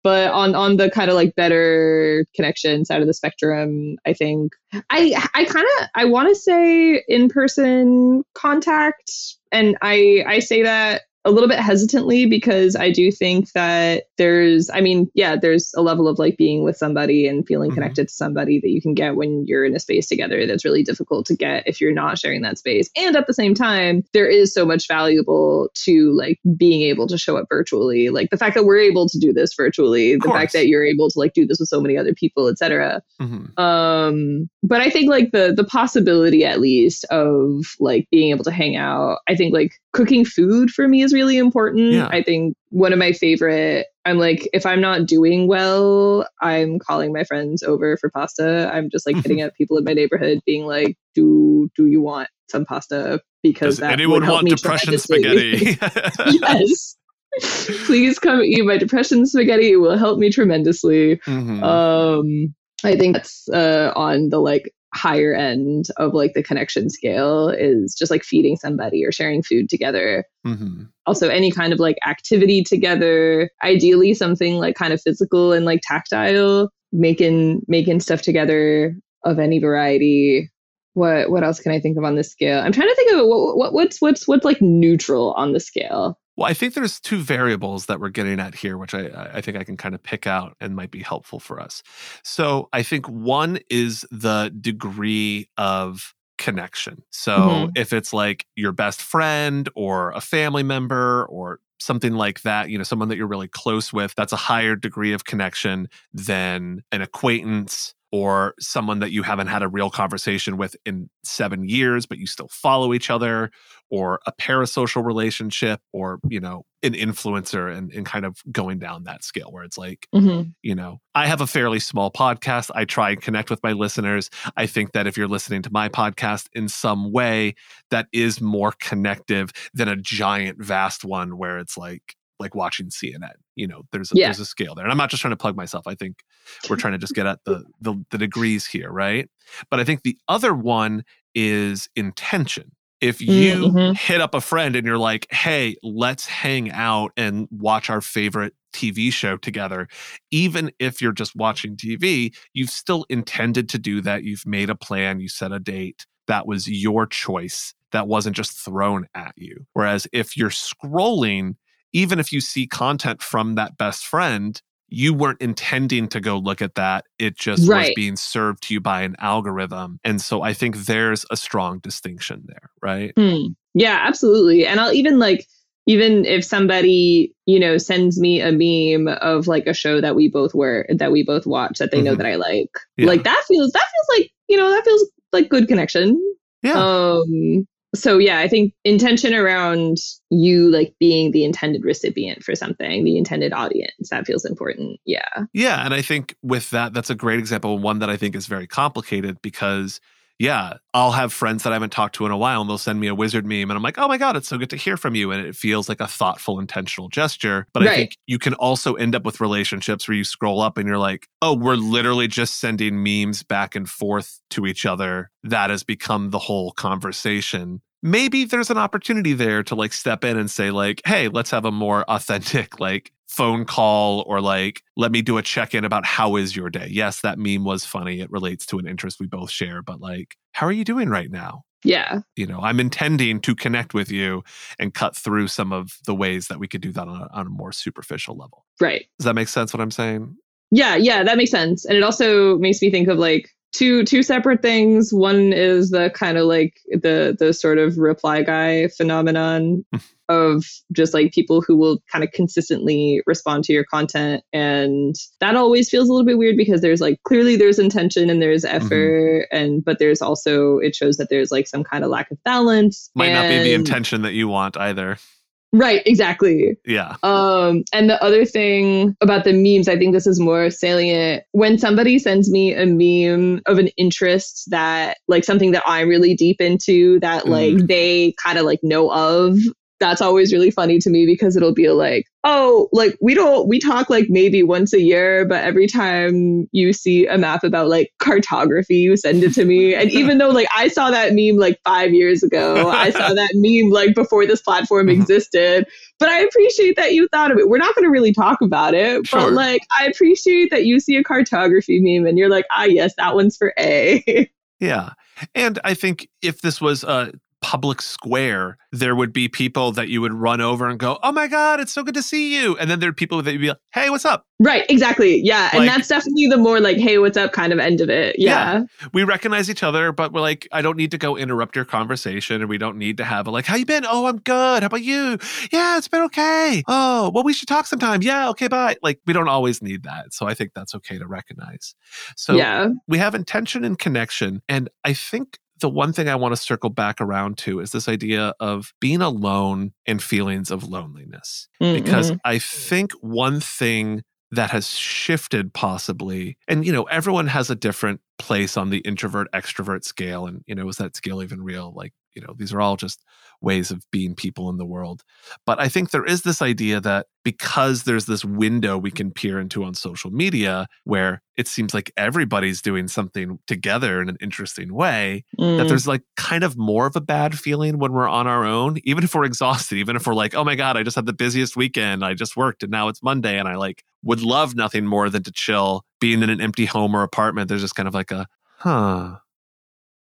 But on on the kind of like better connection side of the spectrum, I think I I kind of I want to say in person contact, and I I say that a little bit hesitantly because I do think that there's, I mean, yeah, there's a level of like being with somebody and feeling mm-hmm. connected to somebody that you can get when you're in a space together that's really difficult to get if you're not sharing that space. And at the same time, there is so much valuable to like being able to show up virtually. Like the fact that we're able to do this virtually, the fact that you're able to like do this with so many other people, etc. Mm-hmm. Um, but I think like the the possibility at least of like being able to hang out, I think like cooking food for me is really important. Yeah. I think one of my favorite I'm like if I'm not doing well, I'm calling my friends over for pasta. I'm just like hitting up people in my neighborhood being like, "Do do you want some pasta?" Because Does that anyone want depression spaghetti? yes. Please come eat my depression spaghetti. It will help me tremendously. Mm-hmm. Um I think that's uh, on the like higher end of like the connection scale is just like feeding somebody or sharing food together. Mm-hmm. Also, any kind of like activity together, ideally something like kind of physical and like tactile, making making stuff together of any variety. What what else can I think of on this scale? I'm trying to think of what, what what's what's what's like neutral on the scale. Well, I think there's two variables that we're getting at here, which I, I think I can kind of pick out and might be helpful for us. So I think one is the degree of connection. So mm-hmm. if it's like your best friend or a family member or something like that, you know, someone that you're really close with, that's a higher degree of connection than an acquaintance or someone that you haven't had a real conversation with in seven years, but you still follow each other, or a parasocial relationship, or, you know, an influencer and, and kind of going down that scale where it's like, mm-hmm. you know, I have a fairly small podcast. I try and connect with my listeners. I think that if you're listening to my podcast in some way, that is more connective than a giant, vast one where it's like, like watching CNN. You know, there's a, yeah. there's a scale there, and I'm not just trying to plug myself. I think we're trying to just get at the, the the degrees here, right? But I think the other one is intention. If you mm-hmm. hit up a friend and you're like, "Hey, let's hang out and watch our favorite TV show together," even if you're just watching TV, you've still intended to do that. You've made a plan. You set a date. That was your choice that wasn't just thrown at you. Whereas if you're scrolling even if you see content from that best friend, you weren't intending to go look at that. It just right. was being served to you by an algorithm. And so I think there's a strong distinction there, right? Hmm. Yeah, absolutely. And I'll even like, even if somebody, you know, sends me a meme of like a show that we both were, that we both watch that they mm-hmm. know that I like, yeah. like that feels, that feels like, you know, that feels like good connection. Yeah. Um, so yeah i think intention around you like being the intended recipient for something the intended audience that feels important. Yeah. Yeah and i think with that that's a great example one that i think is very complicated because yeah, I'll have friends that I haven't talked to in a while and they'll send me a wizard meme and I'm like, oh my God, it's so good to hear from you. And it feels like a thoughtful, intentional gesture. But right. I think you can also end up with relationships where you scroll up and you're like, oh, we're literally just sending memes back and forth to each other. That has become the whole conversation maybe there's an opportunity there to like step in and say like hey let's have a more authentic like phone call or like let me do a check-in about how is your day. Yes that meme was funny. It relates to an interest we both share but like how are you doing right now? Yeah. You know i'm intending to connect with you and cut through some of the ways that we could do that on a, on a more superficial level. Right. Does that make sense what i'm saying? Yeah, yeah, that makes sense. And it also makes me think of like two two separate things. One is the kind of like the the sort of reply guy phenomenon of just like people who will kind of consistently respond to your content and that always feels a little bit weird because there's like clearly there's intention and there's Mm-hmm. effort and but there's also it shows that there's like some kind of lack of balance Might not be the intention that you want either. Right exactly Yeah. um, and the other thing about the memes, I think this is more salient. When somebody sends me a meme of an interest that, like, something that I'm really deep into that, like, they kind of like know of, that's always really funny to me because it'll be like, oh, like, we don't, we talk like maybe once a year, but every time you see a map about like cartography, you send it to me. And even though, like, I saw that meme like five years ago, I saw that meme like before this platform Mhm. existed but I appreciate that you thought of it. We're not going to really talk about it, Sure. but like, I appreciate that you see a cartography meme and you're like, ah, yes, that one's for A. Yeah. And I think if this was a public square, there would be people that you would run over and go, Oh my God, it's so good to see you. And then there'd people that you'd be like, Hey, what's up? right, exactly. Yeah. Like- and that's definitely the more like, hey, what's up kind of end of it. Yeah. We recognize each other, but we're like, I don't need to go interrupt your conversation and we don't need to have a like, How you been? Oh, I'm good. How about you? Yeah, it's been okay. Oh, well, we should talk sometime. Yeah, okay, bye. Like, we don't always need that. So I think that's okay to recognize. So yeah. we have intention and connection. And I think the one thing I want to circle back around to is this idea of being alone and feelings of loneliness. Because Mhm. I think one thing that has shifted possibly, and you know, everyone has a different place on the introvert extrovert scale. And, you know, is that scale even real? Like, you know, these are all just ways of being people in the world. But I think there is this idea that because there's this window we can peer into on social media where it seems like everybody's doing something together in an interesting way, that Mm. there's like kind of more of a bad feeling when we're on our own, even if we're exhausted, even if we're like, oh my God, I just had the busiest weekend. I just worked and now it's Monday. And I like would love nothing more than to chill, being in an empty home or apartment. There's just kind of like a, huh,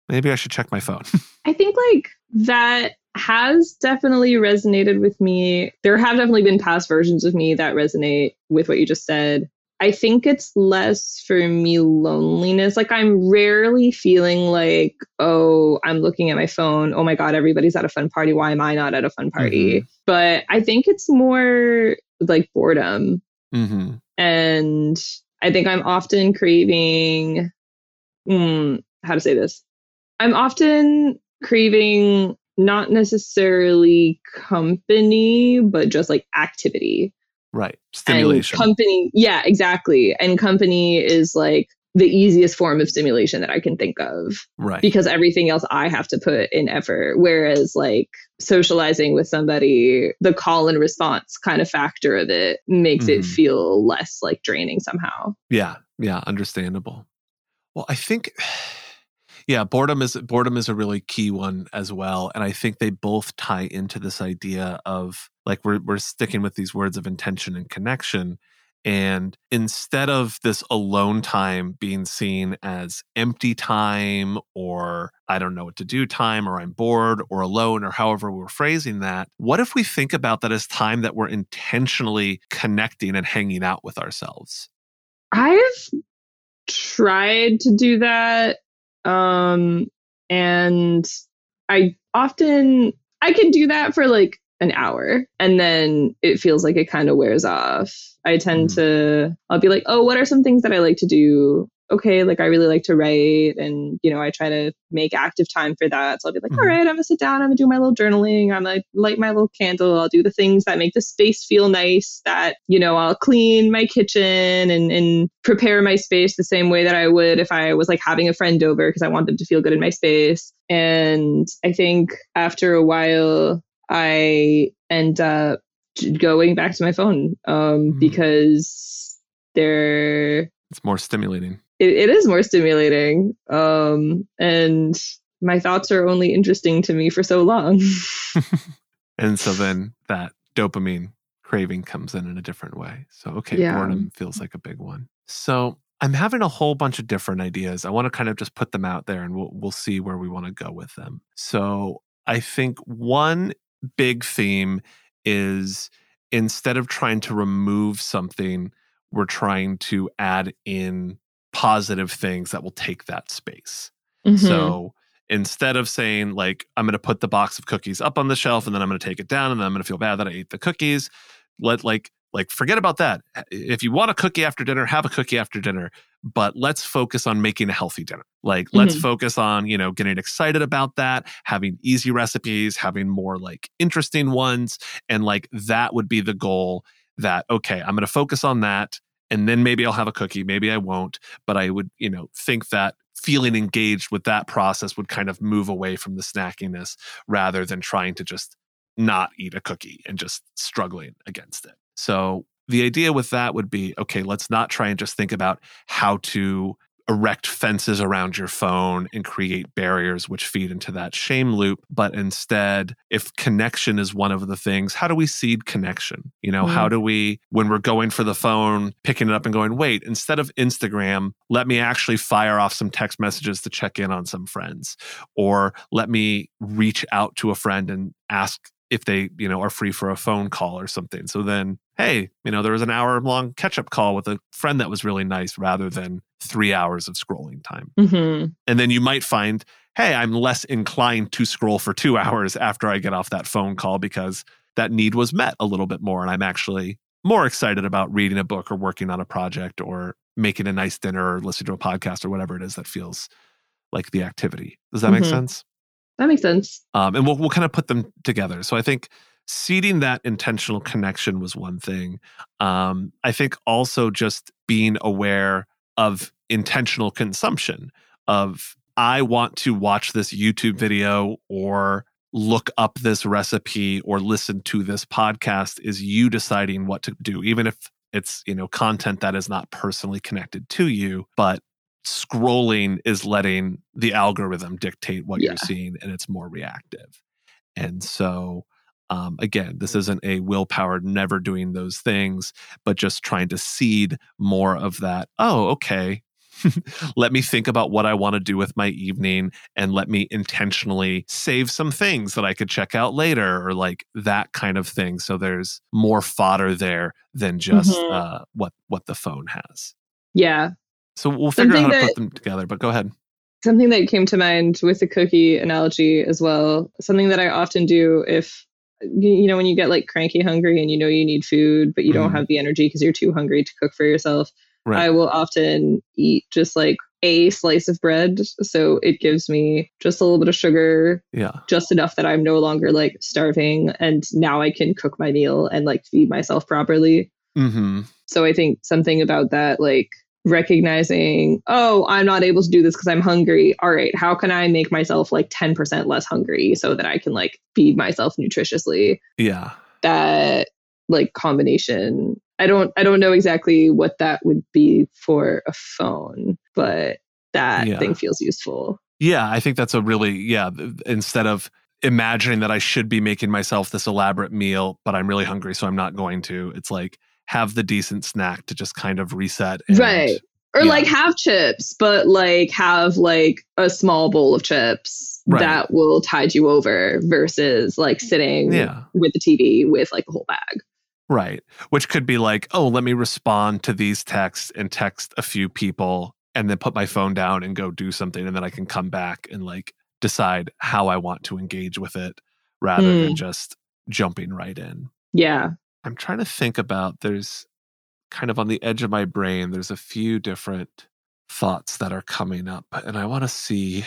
maybe I should check my phone. I think like that has definitely resonated with me. There have definitely been past versions of me that resonate with what you just said. I think it's less for me loneliness. Like I'm rarely feeling like, oh, I'm looking at my phone. Oh my God, everybody's at a fun party. Why am I not at a fun party? But I think it's more like boredom. mm-hmm. And I think I'm often craving, hmm, how to say this? I'm often craving not necessarily company, but just like activity. Right. And Stimulation. company, yeah, exactly. And company is like the easiest form of stimulation that I can think of right. because everything else I have to put in effort. Whereas, like, socializing with somebody, the call and response kind of factor of it makes it Mhm. feel less like draining somehow. Yeah, yeah, understandable. Well, I think yeah, boredom is boredom is a really key one as well, and I think they both tie into this idea of like we're we're sticking with these words of intention and connection. And instead of this alone time being seen as empty time or I don't know what to do time or I'm bored or alone or however we're phrasing that, what if we think about that as time that we're intentionally connecting and hanging out with ourselves? I've tried to do that. Um, and I often, I can do that for like an hour and then it feels like it kind of wears off. I tend Mhm. to, I'll be like, oh, what are some things that I like to do? Okay, like I really like to write, and you know, I try to make active time for that. So I'll be like, Mhm. all right, I'm gonna sit down, I'm gonna do my little journaling, I'm gonna light my little candle, I'll do the things that make the space feel nice, that, you know, I'll clean my kitchen and, and prepare my space the same way that I would if I was like having a friend over because I want them to feel good in my space. And I think after a while, I end up going back to my phone um, Mhm. because there It's more stimulating. It, it is more stimulating um, and my thoughts are only interesting to me for so long. and so then that dopamine craving comes in in a different way. So, okay, Yeah. boredom feels like a big one. So, I'm having a whole bunch of different ideas. I want to kind of just put them out there and we'll, we'll see where we want to go with them. So, I think one big theme is instead of trying to remove something, we're trying to add in positive things that will take that space. Mhm. So instead of saying like I'm going to put the box of cookies up on the shelf and then I'm going to take it down and then I'm going to feel bad that I ate the cookies, let like like forget about that. If you want a cookie after dinner, have a cookie after dinner, but let's focus on making a healthy dinner. Like let's focus on, you know, getting excited about that, having easy recipes, having more like interesting ones and like that would be the goal that okay, I'm going to focus on that and then maybe I'll have a cookie, maybe I won't, but I would, you know, think that feeling engaged with that process would kind of move away from the snackiness rather than trying to just not eat a cookie and just struggling against it. So the idea with that would be okay, let's not try and just think about how to erect fences around your phone and create barriers which feed into that shame loop. But instead if connection is one of the things how do we seed connection? You know Mm. how do we when we're going for the phone picking it up and going wait instead of instagram let me actually fire off some text messages to check in on some friends. Or let me reach out to a friend and ask if they you know are free for a phone call or something. So then hey you know there was an hour long catch up call with a friend that was really nice rather than three hours of scrolling time Mhm. and then you might find hey i'm less inclined to scroll for two hours after i get off that phone call because that need was met a little bit more and i'm actually more excited about reading a book or working on a project or making a nice dinner or listening to a podcast or whatever it is that feels like the activity does that make Mhm. sense That makes sense. um, and we'll, we'll kind of put them together. So I think seeding that intentional connection was one thing. Um, I think also just being aware of intentional consumption of I want to watch this YouTube video or look up this recipe or listen to this podcast is you deciding what to do, even if it's you know content that is not personally connected to you, but scrolling is letting the algorithm dictate what Yeah. you're seeing and it's more reactive. And so, um, again, this isn't a willpower, never doing those things, but just trying to seed more of that. Oh, okay. let me think about what I want to do with my evening and let me intentionally save some things that I could check out later or like that kind of thing. So there's more fodder there than just Mhm. uh, what what the phone has. Yeah. So we'll figure out how Something to put them together, but go ahead. Something that came to mind with the cookie analogy as well. Something that I often do if you know when you get like cranky hungry and you know you need food but you don't Mhm. have the energy because you're too hungry to cook for yourself. Right. I will often eat just like a slice of bread so it gives me just a little bit of sugar yeah. just enough that I'm no longer like starving and now I can cook my meal and like feed myself properly. Mm-hmm. So I think something about that, like recognizing, oh, I'm not able to do this because I'm hungry. All right, how can I make myself like 10% less hungry so that I can like feed myself nutritiously? Yeah. That like combination. I don't I don't know exactly what that would be for a phone, but that Yeah. thing feels useful. Yeah, I think that's a really yeah. Instead of imagining that I should be making myself this elaborate meal, but I'm really hungry, so I'm not going to. It's like have the decent snack to just kind of reset. And, Right. Or Yeah. like have chips, but like have like a small bowl of chips Right. that will tide you over versus like sitting Yeah. with the TV with like a whole bag. Right. Which could be like, oh, let me respond to these texts and text a few people and then put my phone down and go do something. And then I can come back and like decide how I want to engage with it rather than Hmm. just jumping right in. Yeah. I'm trying to think about there's kind of on the edge of my brain, there's a few different thoughts that are coming up. And I want to see.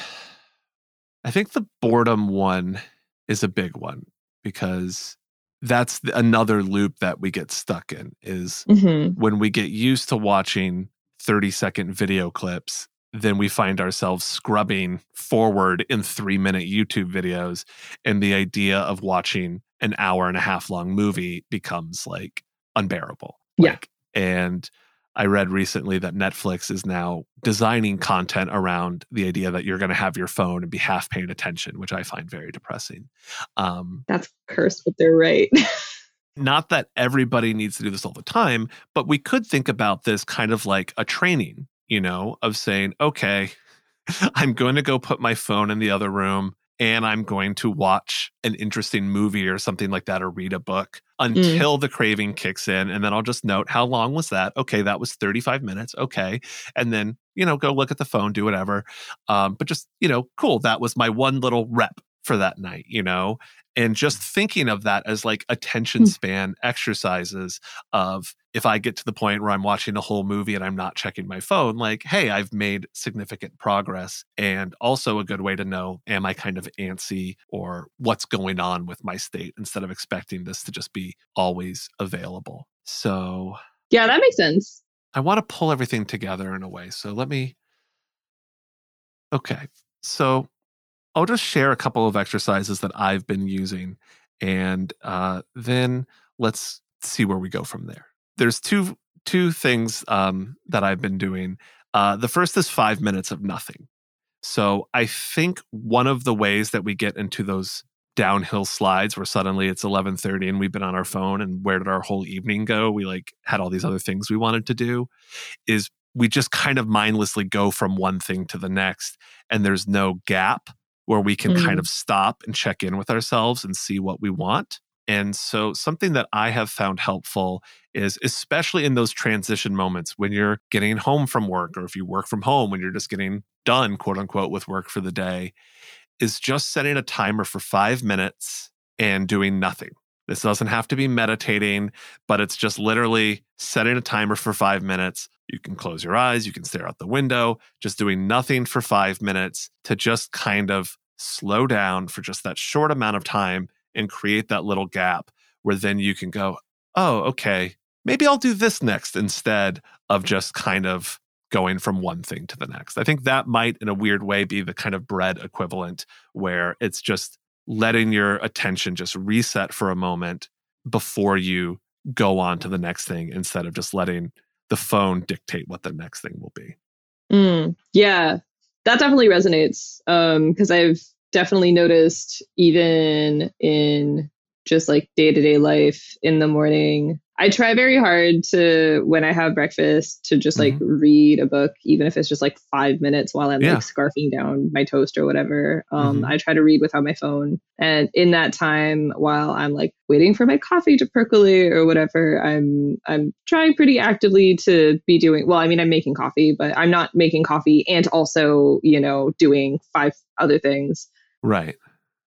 I think the boredom one is a big one because that's another loop that we get stuck in is hmm when we get used to watching 30 second video clips then we find ourselves scrubbing forward in three minute youtube videos and the idea of watching an hour and a half long movie becomes like unbearable Yeah. Like, and i read recently that netflix is now designing content around the idea that you're going to have your phone and be half paying attention which i find very depressing um, That's cursed, but they're right. not that everybody needs to do this all the time, but we could think about this kind of like a training, you know, of saying, okay, I'm going to go put my phone in the other room and I'm going to watch an interesting movie or something like that or read a book until mm. the craving kicks in. And then I'll just note how long was that? Okay, that was 35 minutes. Okay. And then, you know, go look at the phone, do whatever. Um, but just, you know, cool. That was my one little rep for that night, you know? And just thinking of that as like attention hmm. span exercises of if I get to the point where I'm watching a whole movie and I'm not checking my phone, like, hey, I've made significant progress. And also a good way to know, am I kind of antsy or what's going on with my state instead of expecting this to just be always available. So, yeah, that makes sense. I want to pull everything together in a way. So let me. Okay. So I'll just share a couple of exercises that I've been using, and uh, then let's see where we go from there. There's two two things um, that I've been doing. Uh, the first is five minutes of nothing. So I think one of the ways that we get into those downhill slides where suddenly it's 11:30 and we've been on our phone and where did our whole evening go? We like had all these other things we wanted to do is we just kind of mindlessly go from one thing to the next and there's no gap where we can mm. kind of stop and check in with ourselves and see what we want. And so, something that I have found helpful is, especially in those transition moments when you're getting home from work, or if you work from home, when you're just getting done, quote unquote, with work for the day, is just setting a timer for five minutes and doing nothing. This doesn't have to be meditating, but it's just literally setting a timer for five minutes. You can close your eyes, you can stare out the window, just doing nothing for five minutes to just kind of slow down for just that short amount of time and create that little gap where then you can go, oh, okay, maybe I'll do this next instead of just kind of going from one thing to the next. I think that might, in a weird way, be the kind of bread equivalent where it's just letting your attention just reset for a moment before you go on to the next thing instead of just letting the phone dictate what the next thing will be. Mm, yeah, that definitely resonates because um, I've definitely noticed even in just like day to day life in the morning, I try very hard to when I have breakfast to just like mm-hmm. read a book, even if it's just like five minutes while I'm yeah. like scarfing down my toast or whatever. Um, mm-hmm. I try to read without my phone, and in that time, while I'm like waiting for my coffee to percolate or whatever, I'm I'm trying pretty actively to be doing. Well, I mean, I'm making coffee, but I'm not making coffee and also you know doing five other things. Right.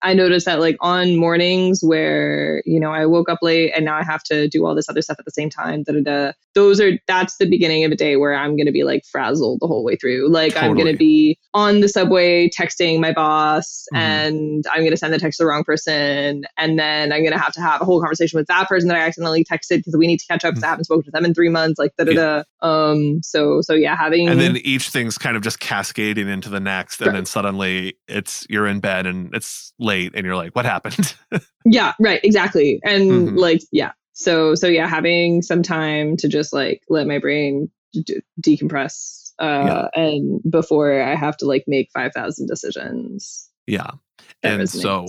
I noticed that like on mornings where, you know, I woke up late and now I have to do all this other stuff at the same time, da da da. Those are that's the beginning of a day where I'm gonna be like frazzled the whole way through. Like totally. I'm gonna be on the subway texting my boss mm-hmm. and I'm gonna send the text to the wrong person. And then I'm gonna have to have a whole conversation with that person that I accidentally texted because we need to catch up because mm-hmm. I haven't spoken to them in three months, like da da da. Um so so yeah, having And then each thing's kind of just cascading into the next and right. then suddenly it's you're in bed and it's late and you're like, what happened? yeah, right, exactly. And mm-hmm. like, yeah. So, so yeah, having some time to just like let my brain d- decompress uh, yeah. and before I have to like make 5,000 decisions. Yeah. And resonates. so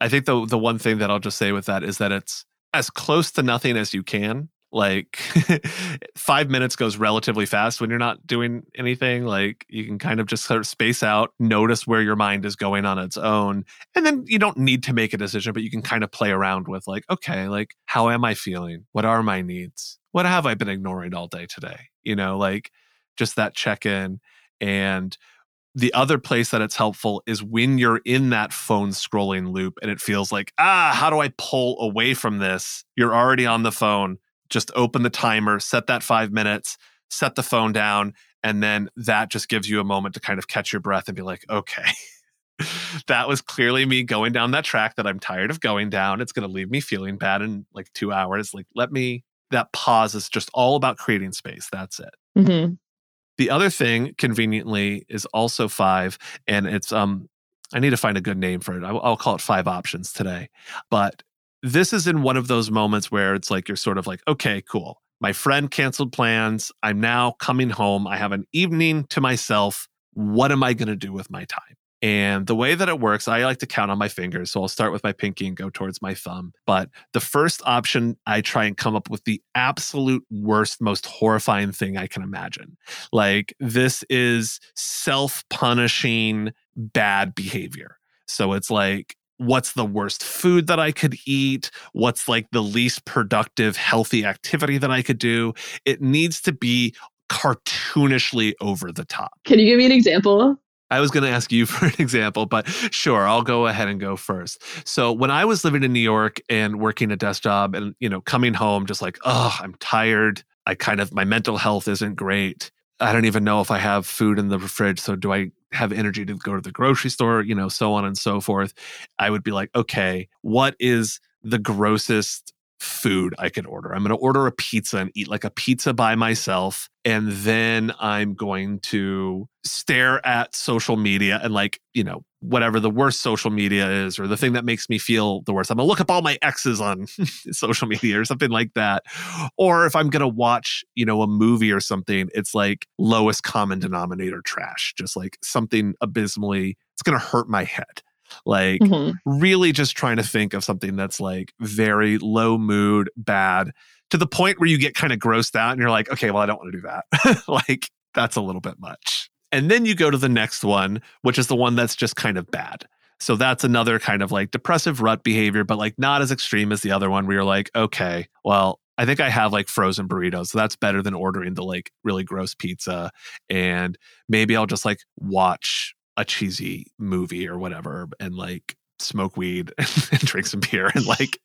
I think the the one thing that I'll just say with that is that it's as close to nothing as you can like five minutes goes relatively fast when you're not doing anything like you can kind of just sort of space out notice where your mind is going on its own and then you don't need to make a decision but you can kind of play around with like okay like how am i feeling what are my needs what have i been ignoring all day today you know like just that check in and the other place that it's helpful is when you're in that phone scrolling loop and it feels like, ah, how do I pull away from this? You're already on the phone just open the timer, set that five minutes, set the phone down, and then that just gives you a moment to kind of catch your breath and be like, okay. that was clearly me going down that track that I'm tired of going down. It's going to leave me feeling bad in like two hours. Like, let me, that pause is just all about creating space. That's it. Mm-hmm. The other thing, conveniently, is also five, and it's, um, I need to find a good name for it. I'll, call it five options today. But this is in one of those moments where it's like you're sort of like, okay, cool. My friend canceled plans. I'm now coming home. I have an evening to myself. What am I going to do with my time? And the way that it works, I like to count on my fingers. So I'll start with my pinky and go towards my thumb. But the first option, I try and come up with the absolute worst, most horrifying thing I can imagine. Like, this is self punishing bad behavior. So it's like what's the worst food that I could eat, what's like the least productive, healthy activity that I could do. It needs to be cartoonishly over the top. Can you give me an example? I was going to ask you for an example, but sure, I'll go ahead and go first. So, when I was living in New York and working a desk job and, you know, coming home just like, oh, I'm tired. I kind of, my mental health isn't great. I don't even know if I have food in the fridge. So, do I have energy to go to the grocery store? You know, so on and so forth. I would be like, okay, what is the grossest food I could order. I'm going to order a pizza and eat like a pizza by myself. And then I'm going to stare at social media and, like, you know, whatever the worst social media is or the thing that makes me feel the worst. I'm going to look up all my exes on social media or something like that. Or if I'm going to watch, you know, a movie or something, it's like lowest common denominator trash, just like something abysmally, it's going to hurt my head. Like, mm-hmm. really just trying to think of something that's like very low mood, bad, to the point where you get kind of grossed out and you're like, okay, well, I don't want to do that. like, that's a little bit much. And then you go to the next one, which is the one that's just kind of bad. So that's another kind of like depressive rut behavior, but like not as extreme as the other one where you're like, okay, well, I think I have like frozen burritos. So that's better than ordering the like really gross pizza. And maybe I'll just like watch a cheesy movie or whatever and like smoke weed and drink some beer and like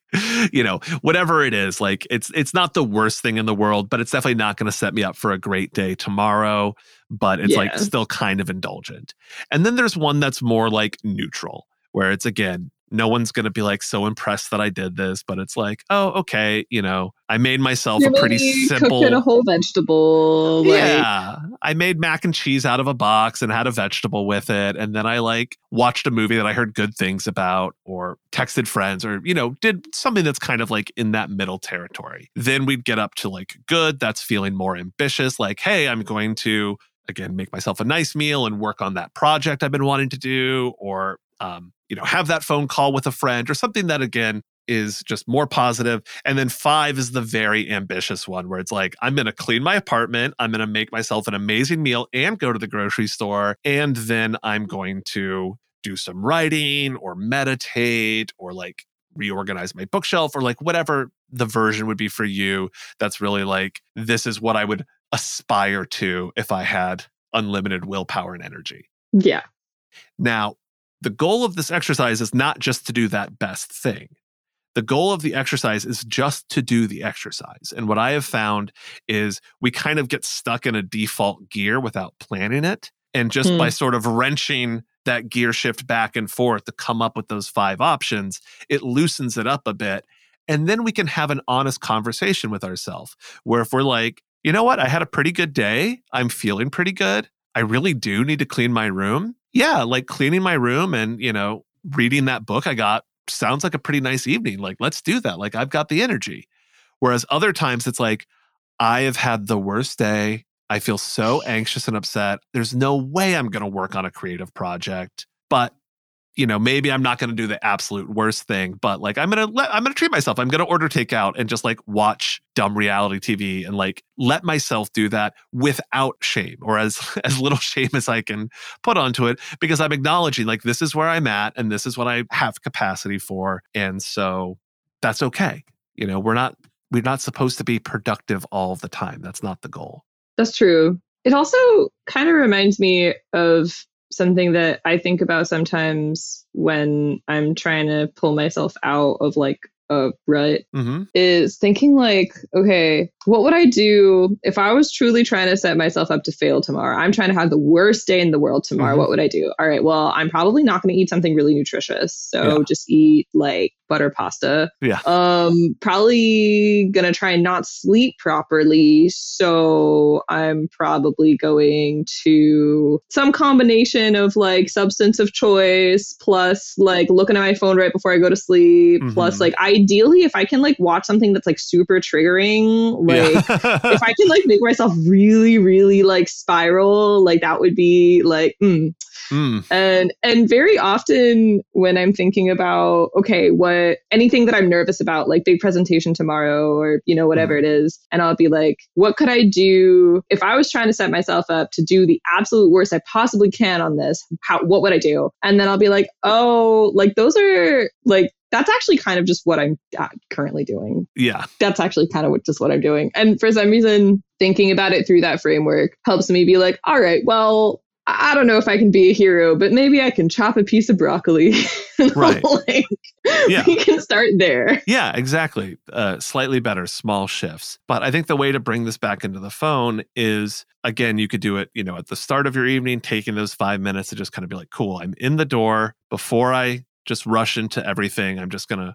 you know whatever it is like it's it's not the worst thing in the world but it's definitely not going to set me up for a great day tomorrow but it's yeah. like still kind of indulgent and then there's one that's more like neutral where it's again no one's going to be like so impressed that I did this, but it's like, oh, okay, you know, I made myself You're a pretty simple a whole vegetable. Like... Yeah, I made mac and cheese out of a box and had a vegetable with it, and then I like watched a movie that I heard good things about, or texted friends, or you know, did something that's kind of like in that middle territory. Then we'd get up to like good, that's feeling more ambitious, like, hey, I'm going to again make myself a nice meal and work on that project I've been wanting to do, or um, you know, have that phone call with a friend or something that again is just more positive. And then five is the very ambitious one where it's like, I'm going to clean my apartment. I'm going to make myself an amazing meal and go to the grocery store. And then I'm going to do some writing or meditate or like reorganize my bookshelf or like whatever the version would be for you. That's really like, this is what I would aspire to if I had unlimited willpower and energy. Yeah. Now, the goal of this exercise is not just to do that best thing. The goal of the exercise is just to do the exercise. And what I have found is we kind of get stuck in a default gear without planning it. And just mm. by sort of wrenching that gear shift back and forth to come up with those five options, it loosens it up a bit. And then we can have an honest conversation with ourselves where if we're like, you know what, I had a pretty good day, I'm feeling pretty good. I really do need to clean my room yeah, like cleaning my room and, you know, reading that book I got sounds like a pretty nice evening. Like, let's do that. Like, I've got the energy. Whereas other times it's like, I have had the worst day. I feel so anxious and upset. There's no way I'm going to work on a creative project. But you know, maybe I'm not going to do the absolute worst thing, but like I'm going to I'm going to treat myself. I'm going to order takeout and just like watch dumb reality TV and like let myself do that without shame or as as little shame as I can put onto it because I'm acknowledging like this is where I'm at and this is what I have capacity for and so that's okay. You know, we're not we're not supposed to be productive all the time. That's not the goal. That's true. It also kind of reminds me of something that I think about sometimes when I'm trying to pull myself out of like a rut mm-hmm. is thinking like, okay, what would I do if I was truly trying to set myself up to fail tomorrow? I'm trying to have the worst day in the world tomorrow. Mm-hmm. What would I do? All right, well, I'm probably not going to eat something really nutritious. So yeah. just eat like butter pasta. Yeah. Um, probably gonna try and not sleep properly. So I'm probably going to some combination of like substance of choice plus like looking at my phone right before I go to sleep. Mm-hmm. Plus, like ideally, if I can like watch something that's like super triggering, like Like if I can like make myself really, really like spiral, like that would be like, mm. Mm. and and very often when I'm thinking about okay, what anything that I'm nervous about, like big presentation tomorrow or you know whatever Mm. it is, and I'll be like, what could I do if I was trying to set myself up to do the absolute worst I possibly can on this? How what would I do? And then I'll be like, oh, like those are like that's actually kind of just what I'm uh, currently doing Yeah. that's actually kind of what, just what I'm doing. And for some reason, thinking about it through that framework helps me be like, all right, well, I don't know if I can be a hero, but maybe I can chop a piece of broccoli. Right. like, Yeah. We can start there. Yeah, exactly. Uh, slightly better, small shifts. But I think the way to bring this back into the phone is again, you could do it, you know, at the start of your evening, taking those five minutes to just kind of be like, cool, I'm in the door before I just rush into everything. I'm just going to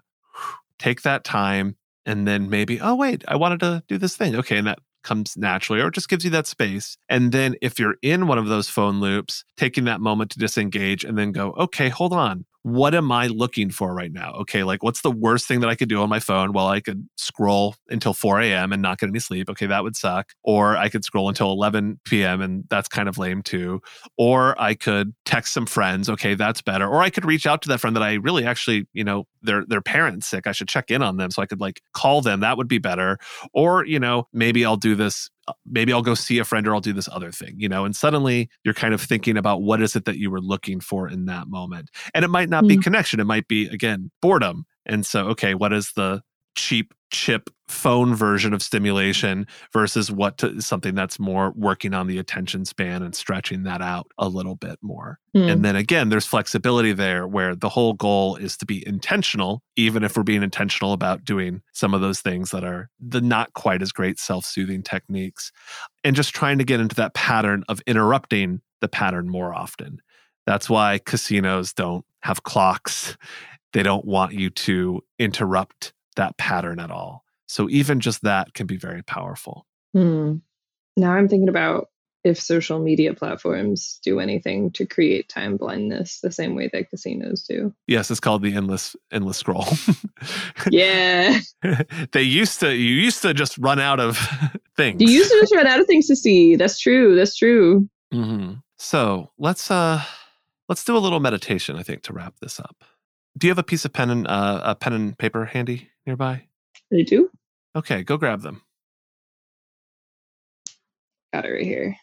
take that time and then maybe, oh, wait, I wanted to do this thing. Okay. And that comes naturally or just gives you that space. And then if you're in one of those phone loops, taking that moment to disengage and then go, okay, hold on. What am I looking for right now? Okay, like what's the worst thing that I could do on my phone? Well, I could scroll until 4 a.m. and not get any sleep. Okay, that would suck. Or I could scroll until 11 p.m. and that's kind of lame too. Or I could text some friends. Okay, that's better. Or I could reach out to that friend that I really actually, you know, their their parents sick. I should check in on them so I could like call them. That would be better. Or, you know, maybe I'll do this maybe I'll go see a friend or I'll do this other thing, you know, and suddenly you're kind of thinking about what is it that you were looking for in that moment. And it might not be Mm. connection, it might be, again, boredom. And so, okay, what is the cheap chip phone version of stimulation versus what to, something that's more working on the attention span and stretching that out a little bit more. Hmm. And then again, there's flexibility there where the whole goal is to be intentional, even if we're being intentional about doing some of those things that are the not quite as great self soothing techniques. And just trying to get into that pattern of interrupting the pattern more often. That's why casinos don't have clocks. They don't want you to interrupt that pattern at all. So even just that can be very powerful. Hmm. Now I'm thinking about if social media platforms do anything to create time blindness the same way that casinos do. Yes, it's called the endless endless scroll. Yeah. they used to you used to just run out of things. You used to just run out of things to see. That's true. That's true. hmm So let's uh let's do a little meditation. I think to wrap this up. Do you have a piece of pen and uh, a pen and paper handy nearby? I do. Okay, go grab them. Got it right here.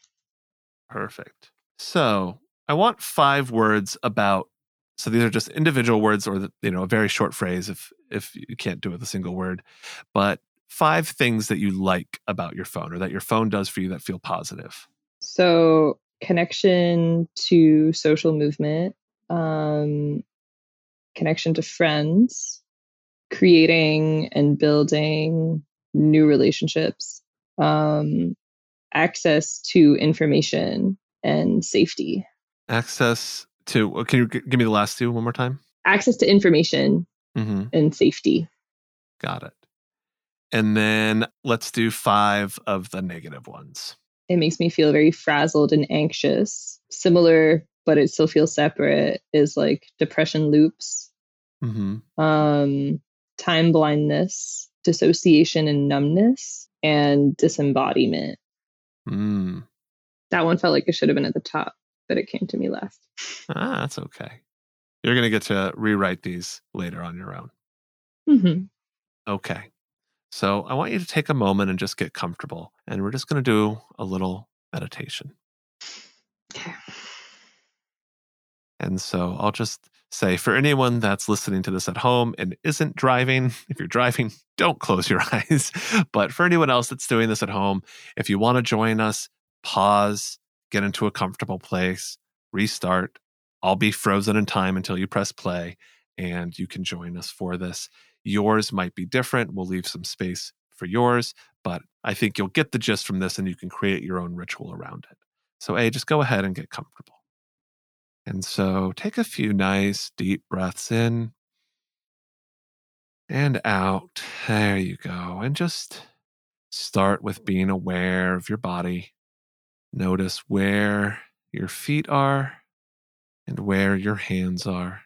Perfect. So I want five words about. So these are just individual words, or the, you know, a very short phrase if if you can't do it with a single word, but five things that you like about your phone or that your phone does for you that feel positive. So connection to social movement, um, connection to friends, creating and building new relationships, um, access to information and safety. Access to. uh, Can you g- give me the last two one more time? Access to information Mm-hmm. and safety. Got it. And then let's do five of the negative ones. It makes me feel very frazzled and anxious. Similar, but it still feels separate, is like depression loops, Mm-hmm. um, time blindness, dissociation and numbness, and disembodiment. Mm. That one felt like it should have been at the top, but it came to me last. Ah, that's okay. You're going to get to rewrite these later on your own. hmm Okay. So I want you to take a moment and just get comfortable. And we're just going to do a little meditation. Okay. And so I'll just say for anyone that's listening to this at home and isn't driving, if you're driving, don't close your eyes. But for anyone else that's doing this at home, if you want to join us, pause, get into a comfortable place, restart. I'll be frozen in time until you press play and you can join us for this. Yours might be different. We'll leave some space for yours, but I think you'll get the gist from this and you can create your own ritual around it. So, A, just go ahead and get comfortable. And so take a few nice deep breaths in and out. There you go. And just start with being aware of your body. Notice where your feet are and where your hands are.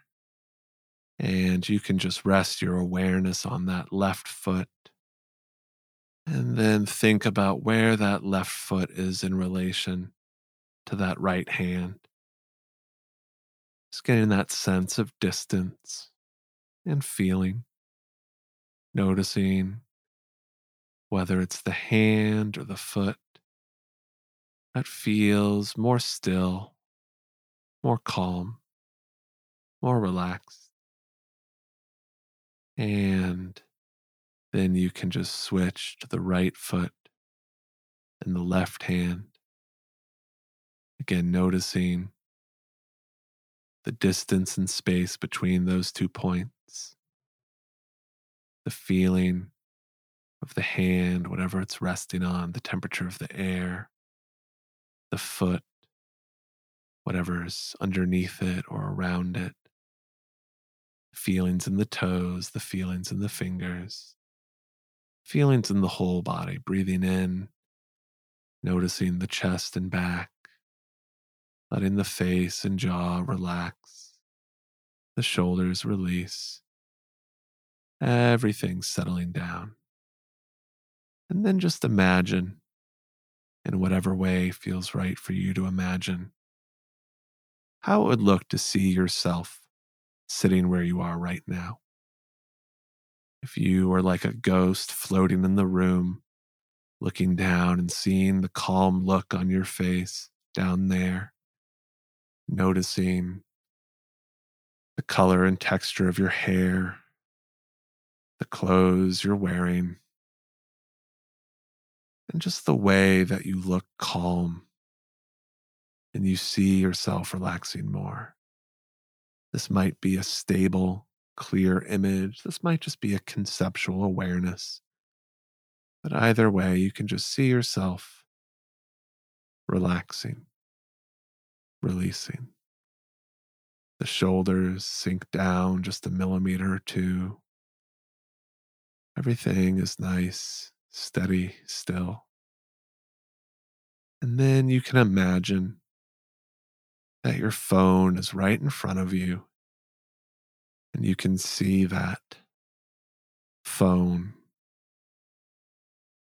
And you can just rest your awareness on that left foot And then think about where that left foot is in relation to that right hand. Getting that sense of distance and feeling, noticing whether it's the hand or the foot that feels more still, more calm, more relaxed. And then you can just switch to the right foot and the left hand. Again, noticing the distance and space between those two points, the feeling of the hand, whatever it's resting on, the temperature of the air, the foot, whatever's underneath it or around it, feelings in the toes, the feelings in the fingers, feelings in the whole body, breathing in, noticing the chest and back, letting the face and jaw relax, the shoulders release, everything settling down. And then just imagine, in whatever way feels right for you to imagine, how it would look to see yourself sitting where you are right now. If you were like a ghost floating in the room, looking down and seeing the calm look on your face down there, noticing the color and texture of your hair, the clothes you're wearing, and just the way that you look calm and you see yourself relaxing more. This might be a stable, clear image. This might just be a conceptual awareness. But either way, you can just see yourself relaxing, releasing. The shoulders sink down just a millimeter or two. Everything is nice, steady, still. And then you can imagine that your phone is right in front of you and you can see that phone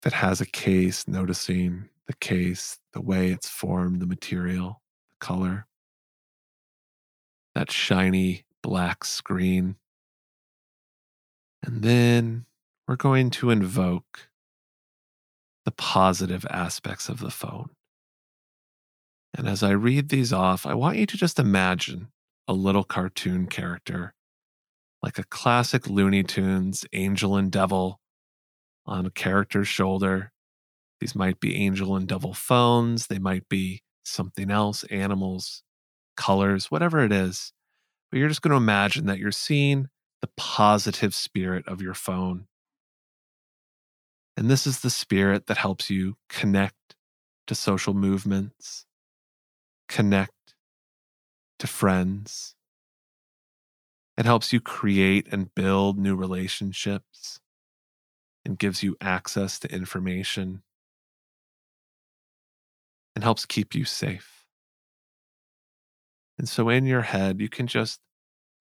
that has a case, noticing the case, the way it's formed, the material, color, that shiny black screen. And then we're going to invoke the positive aspects of the phone. And as I read these off, I want you to just imagine a little cartoon character, like a classic Looney Tunes angel and devil on a character's shoulder. These might be angel and devil phones, they might be something else, animals, colors, whatever it is. But you're just going to imagine that you're seeing the positive spirit of your phone. And this is the spirit that helps you connect to social movements, connect to friends. It helps you create and build new relationships and gives you access to information and helps keep you safe. And so, in your head, you can just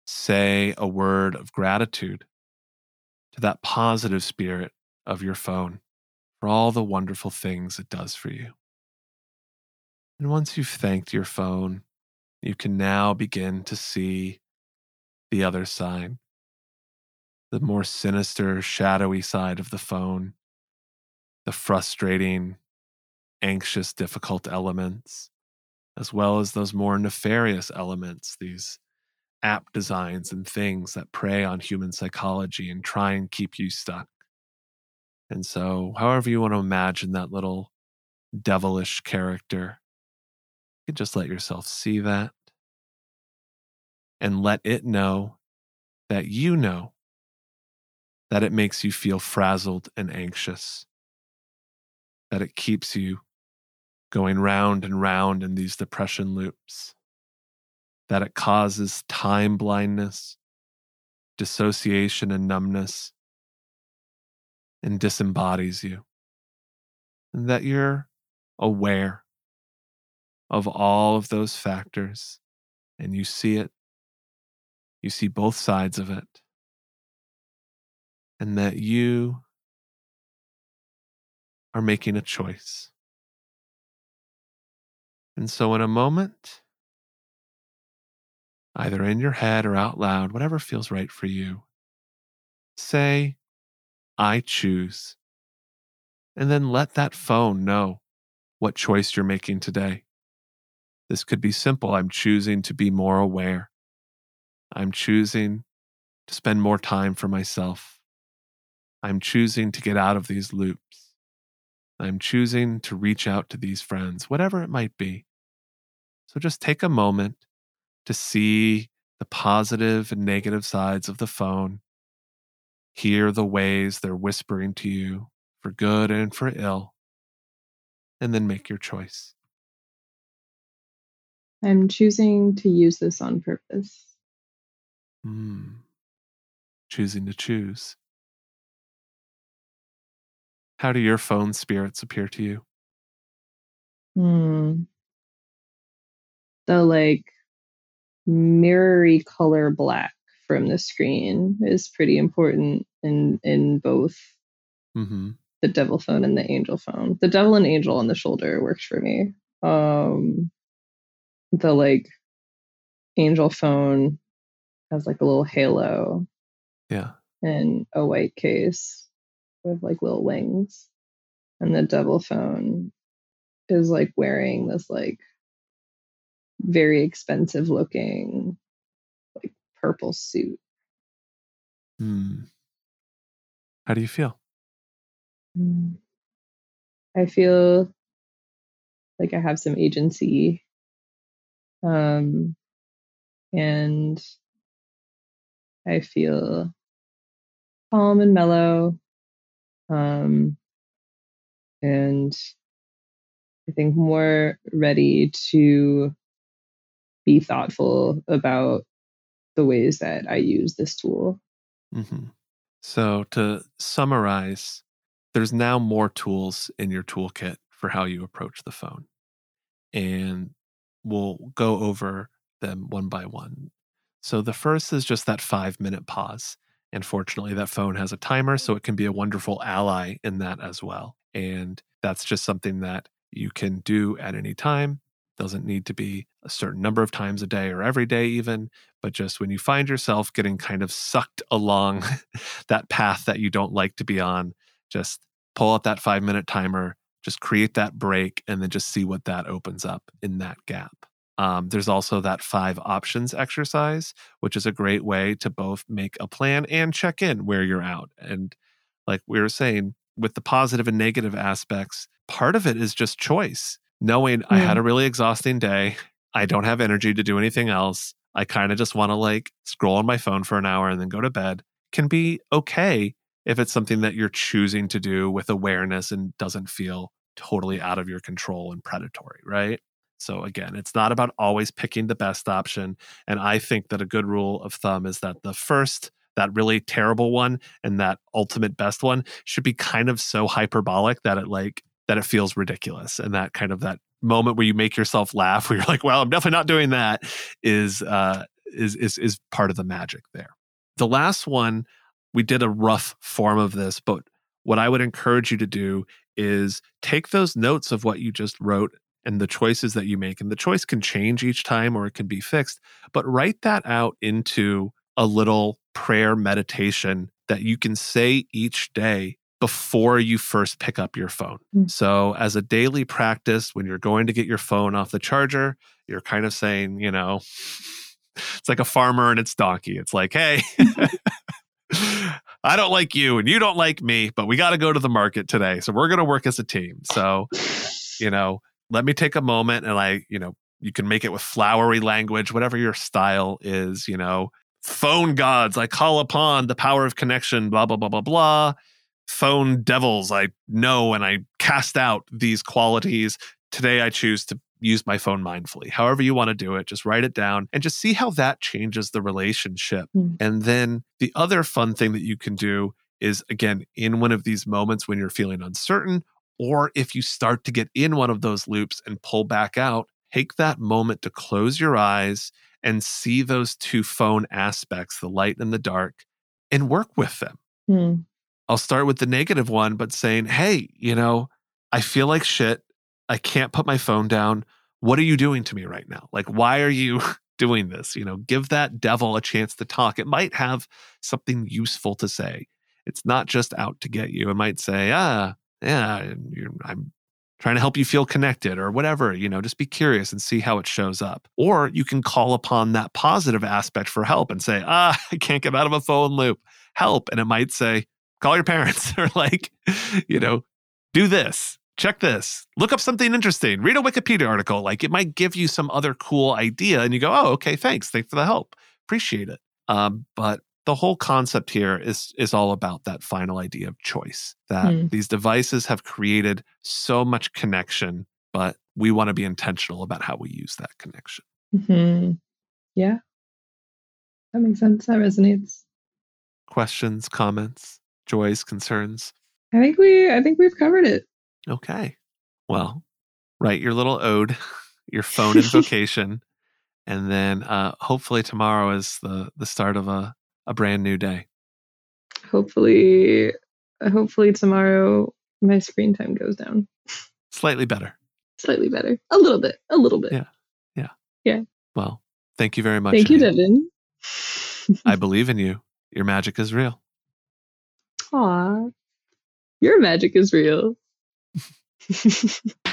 say a word of gratitude to that positive spirit of your phone for all the wonderful things it does for you. And once you've thanked your phone, you can now begin to see the other side, the more sinister, shadowy side of the phone, the frustrating, anxious, difficult elements, as well as those more nefarious elements, these app designs and things that prey on human psychology and try and keep you stuck. And so, however you want to imagine that little devilish character, can just let yourself see that and let it know that you know that it makes you feel frazzled and anxious, that it keeps you going round and round in these depression loops, that it causes time blindness, dissociation and numbness, and disembodies you, and that you're aware of all of those factors and you see it, you see both sides of it, and that you are making a choice. And so, in a moment, either in your head or out loud, whatever feels right for you, say, I choose. And then let that phone know what choice you're making today. This could be simple. I'm choosing to be more aware. I'm choosing to spend more time for myself. I'm choosing to get out of these loops. I'm choosing to reach out to these friends, whatever it might be. So just take a moment to see the positive and negative sides of the phone, hear the ways they're whispering to you for good and for ill, and then make your choice. I'm choosing to use this on purpose. Mm. Choosing to choose. How do your phone spirits appear to you? Hmm. The like mirrory color black from the screen is pretty important in in both mm-hmm. the devil phone and the angel phone. The devil and angel on the shoulder works for me. Um, the like angel phone has like a little halo. Yeah. And a white case with like little wings. And the devil phone is like wearing this like very expensive looking like purple suit. Hmm. How do you feel? Hmm. I feel like I have some agency. Um, and I feel calm and mellow. Um, and I think more ready to be thoughtful about the ways that I use this tool. Mm-hmm. So, to summarize, there's now more tools in your toolkit for how you approach the phone. And we'll go over them one by one. So, the first is just that five minute pause. And fortunately, that phone has a timer, so it can be a wonderful ally in that as well. And that's just something that you can do at any time. Doesn't need to be a certain number of times a day or every day, even, but just when you find yourself getting kind of sucked along that path that you don't like to be on, just pull up that five minute timer, just create that break, and then just see what that opens up in that gap. Um, there's also that five options exercise, which is a great way to both make a plan and check in where you're out. And like we were saying, with the positive and negative aspects, part of it is just choice. Knowing I had a really exhausting day, I don't have energy to do anything else. I kind of just want to like scroll on my phone for an hour and then go to bed can be okay if it's something that you're choosing to do with awareness and doesn't feel totally out of your control and predatory, right? So again, it's not about always picking the best option. And I think that a good rule of thumb is that the first, that really terrible one, and that ultimate best one should be kind of so hyperbolic that it like that it feels ridiculous. And that kind of that moment where you make yourself laugh, where you're like, well, I'm definitely not doing that, is uh is is is part of the magic there. The last one, we did a rough form of this, but what I would encourage you to do is take those notes of what you just wrote and the choices that you make. And the choice can change each time or it can be fixed, but write that out into a little prayer meditation that you can say each day before you first pick up your phone. Mm. So, as a daily practice, when you're going to get your phone off the charger, you're kind of saying, you know, it's like a farmer and its donkey. It's like, hey, I don't like you and you don't like me, but we got to go to the market today. So, we're going to work as a team. So, you know, let me take a moment and I, you know, you can make it with flowery language, whatever your style is, you know, phone gods, I call upon the power of connection, blah, blah, blah, blah, blah. Phone devils, I know and I cast out these qualities. Today I choose to use my phone mindfully. However, you want to do it, just write it down and just see how that changes the relationship. Mm. And then the other fun thing that you can do is again, in one of these moments when you're feeling uncertain or if you start to get in one of those loops and pull back out, take that moment to close your eyes and see those two phone aspects, the light and the dark, and work with them. Mm. I'll start with the negative one, but saying, hey, you know, I feel like shit. I can't put my phone down. What are you doing to me right now? Like, why are you doing this? You know, give that devil a chance to talk. It might have something useful to say. It's not just out to get you. It might say, ah, yeah, I'm trying to help you feel connected or whatever, you know, just be curious and see how it shows up. Or you can call upon that positive aspect for help and say, ah, I can't get out of a phone loop. Help. And it might say, call your parents or like, you know, do this, check this, look up something interesting, read a Wikipedia article. Like it might give you some other cool idea and you go, oh, okay, thanks. Thanks for the help. Appreciate it. Um, but the whole concept here is is all about that final idea of choice that mm. these devices have created so much connection but we want to be intentional about how we use that connection mm-hmm. yeah that makes sense that resonates questions comments joys concerns i think we i think we've covered it okay well write your little ode your phone invocation and then uh, hopefully tomorrow is the the start of a a brand new day. Hopefully, hopefully tomorrow my screen time goes down. Slightly better. Slightly better. A little bit. A little bit. Yeah. Yeah. Yeah. Well, thank you very much. Thank you, Devin. I believe in you. Your magic is real. Aw. Your magic is real.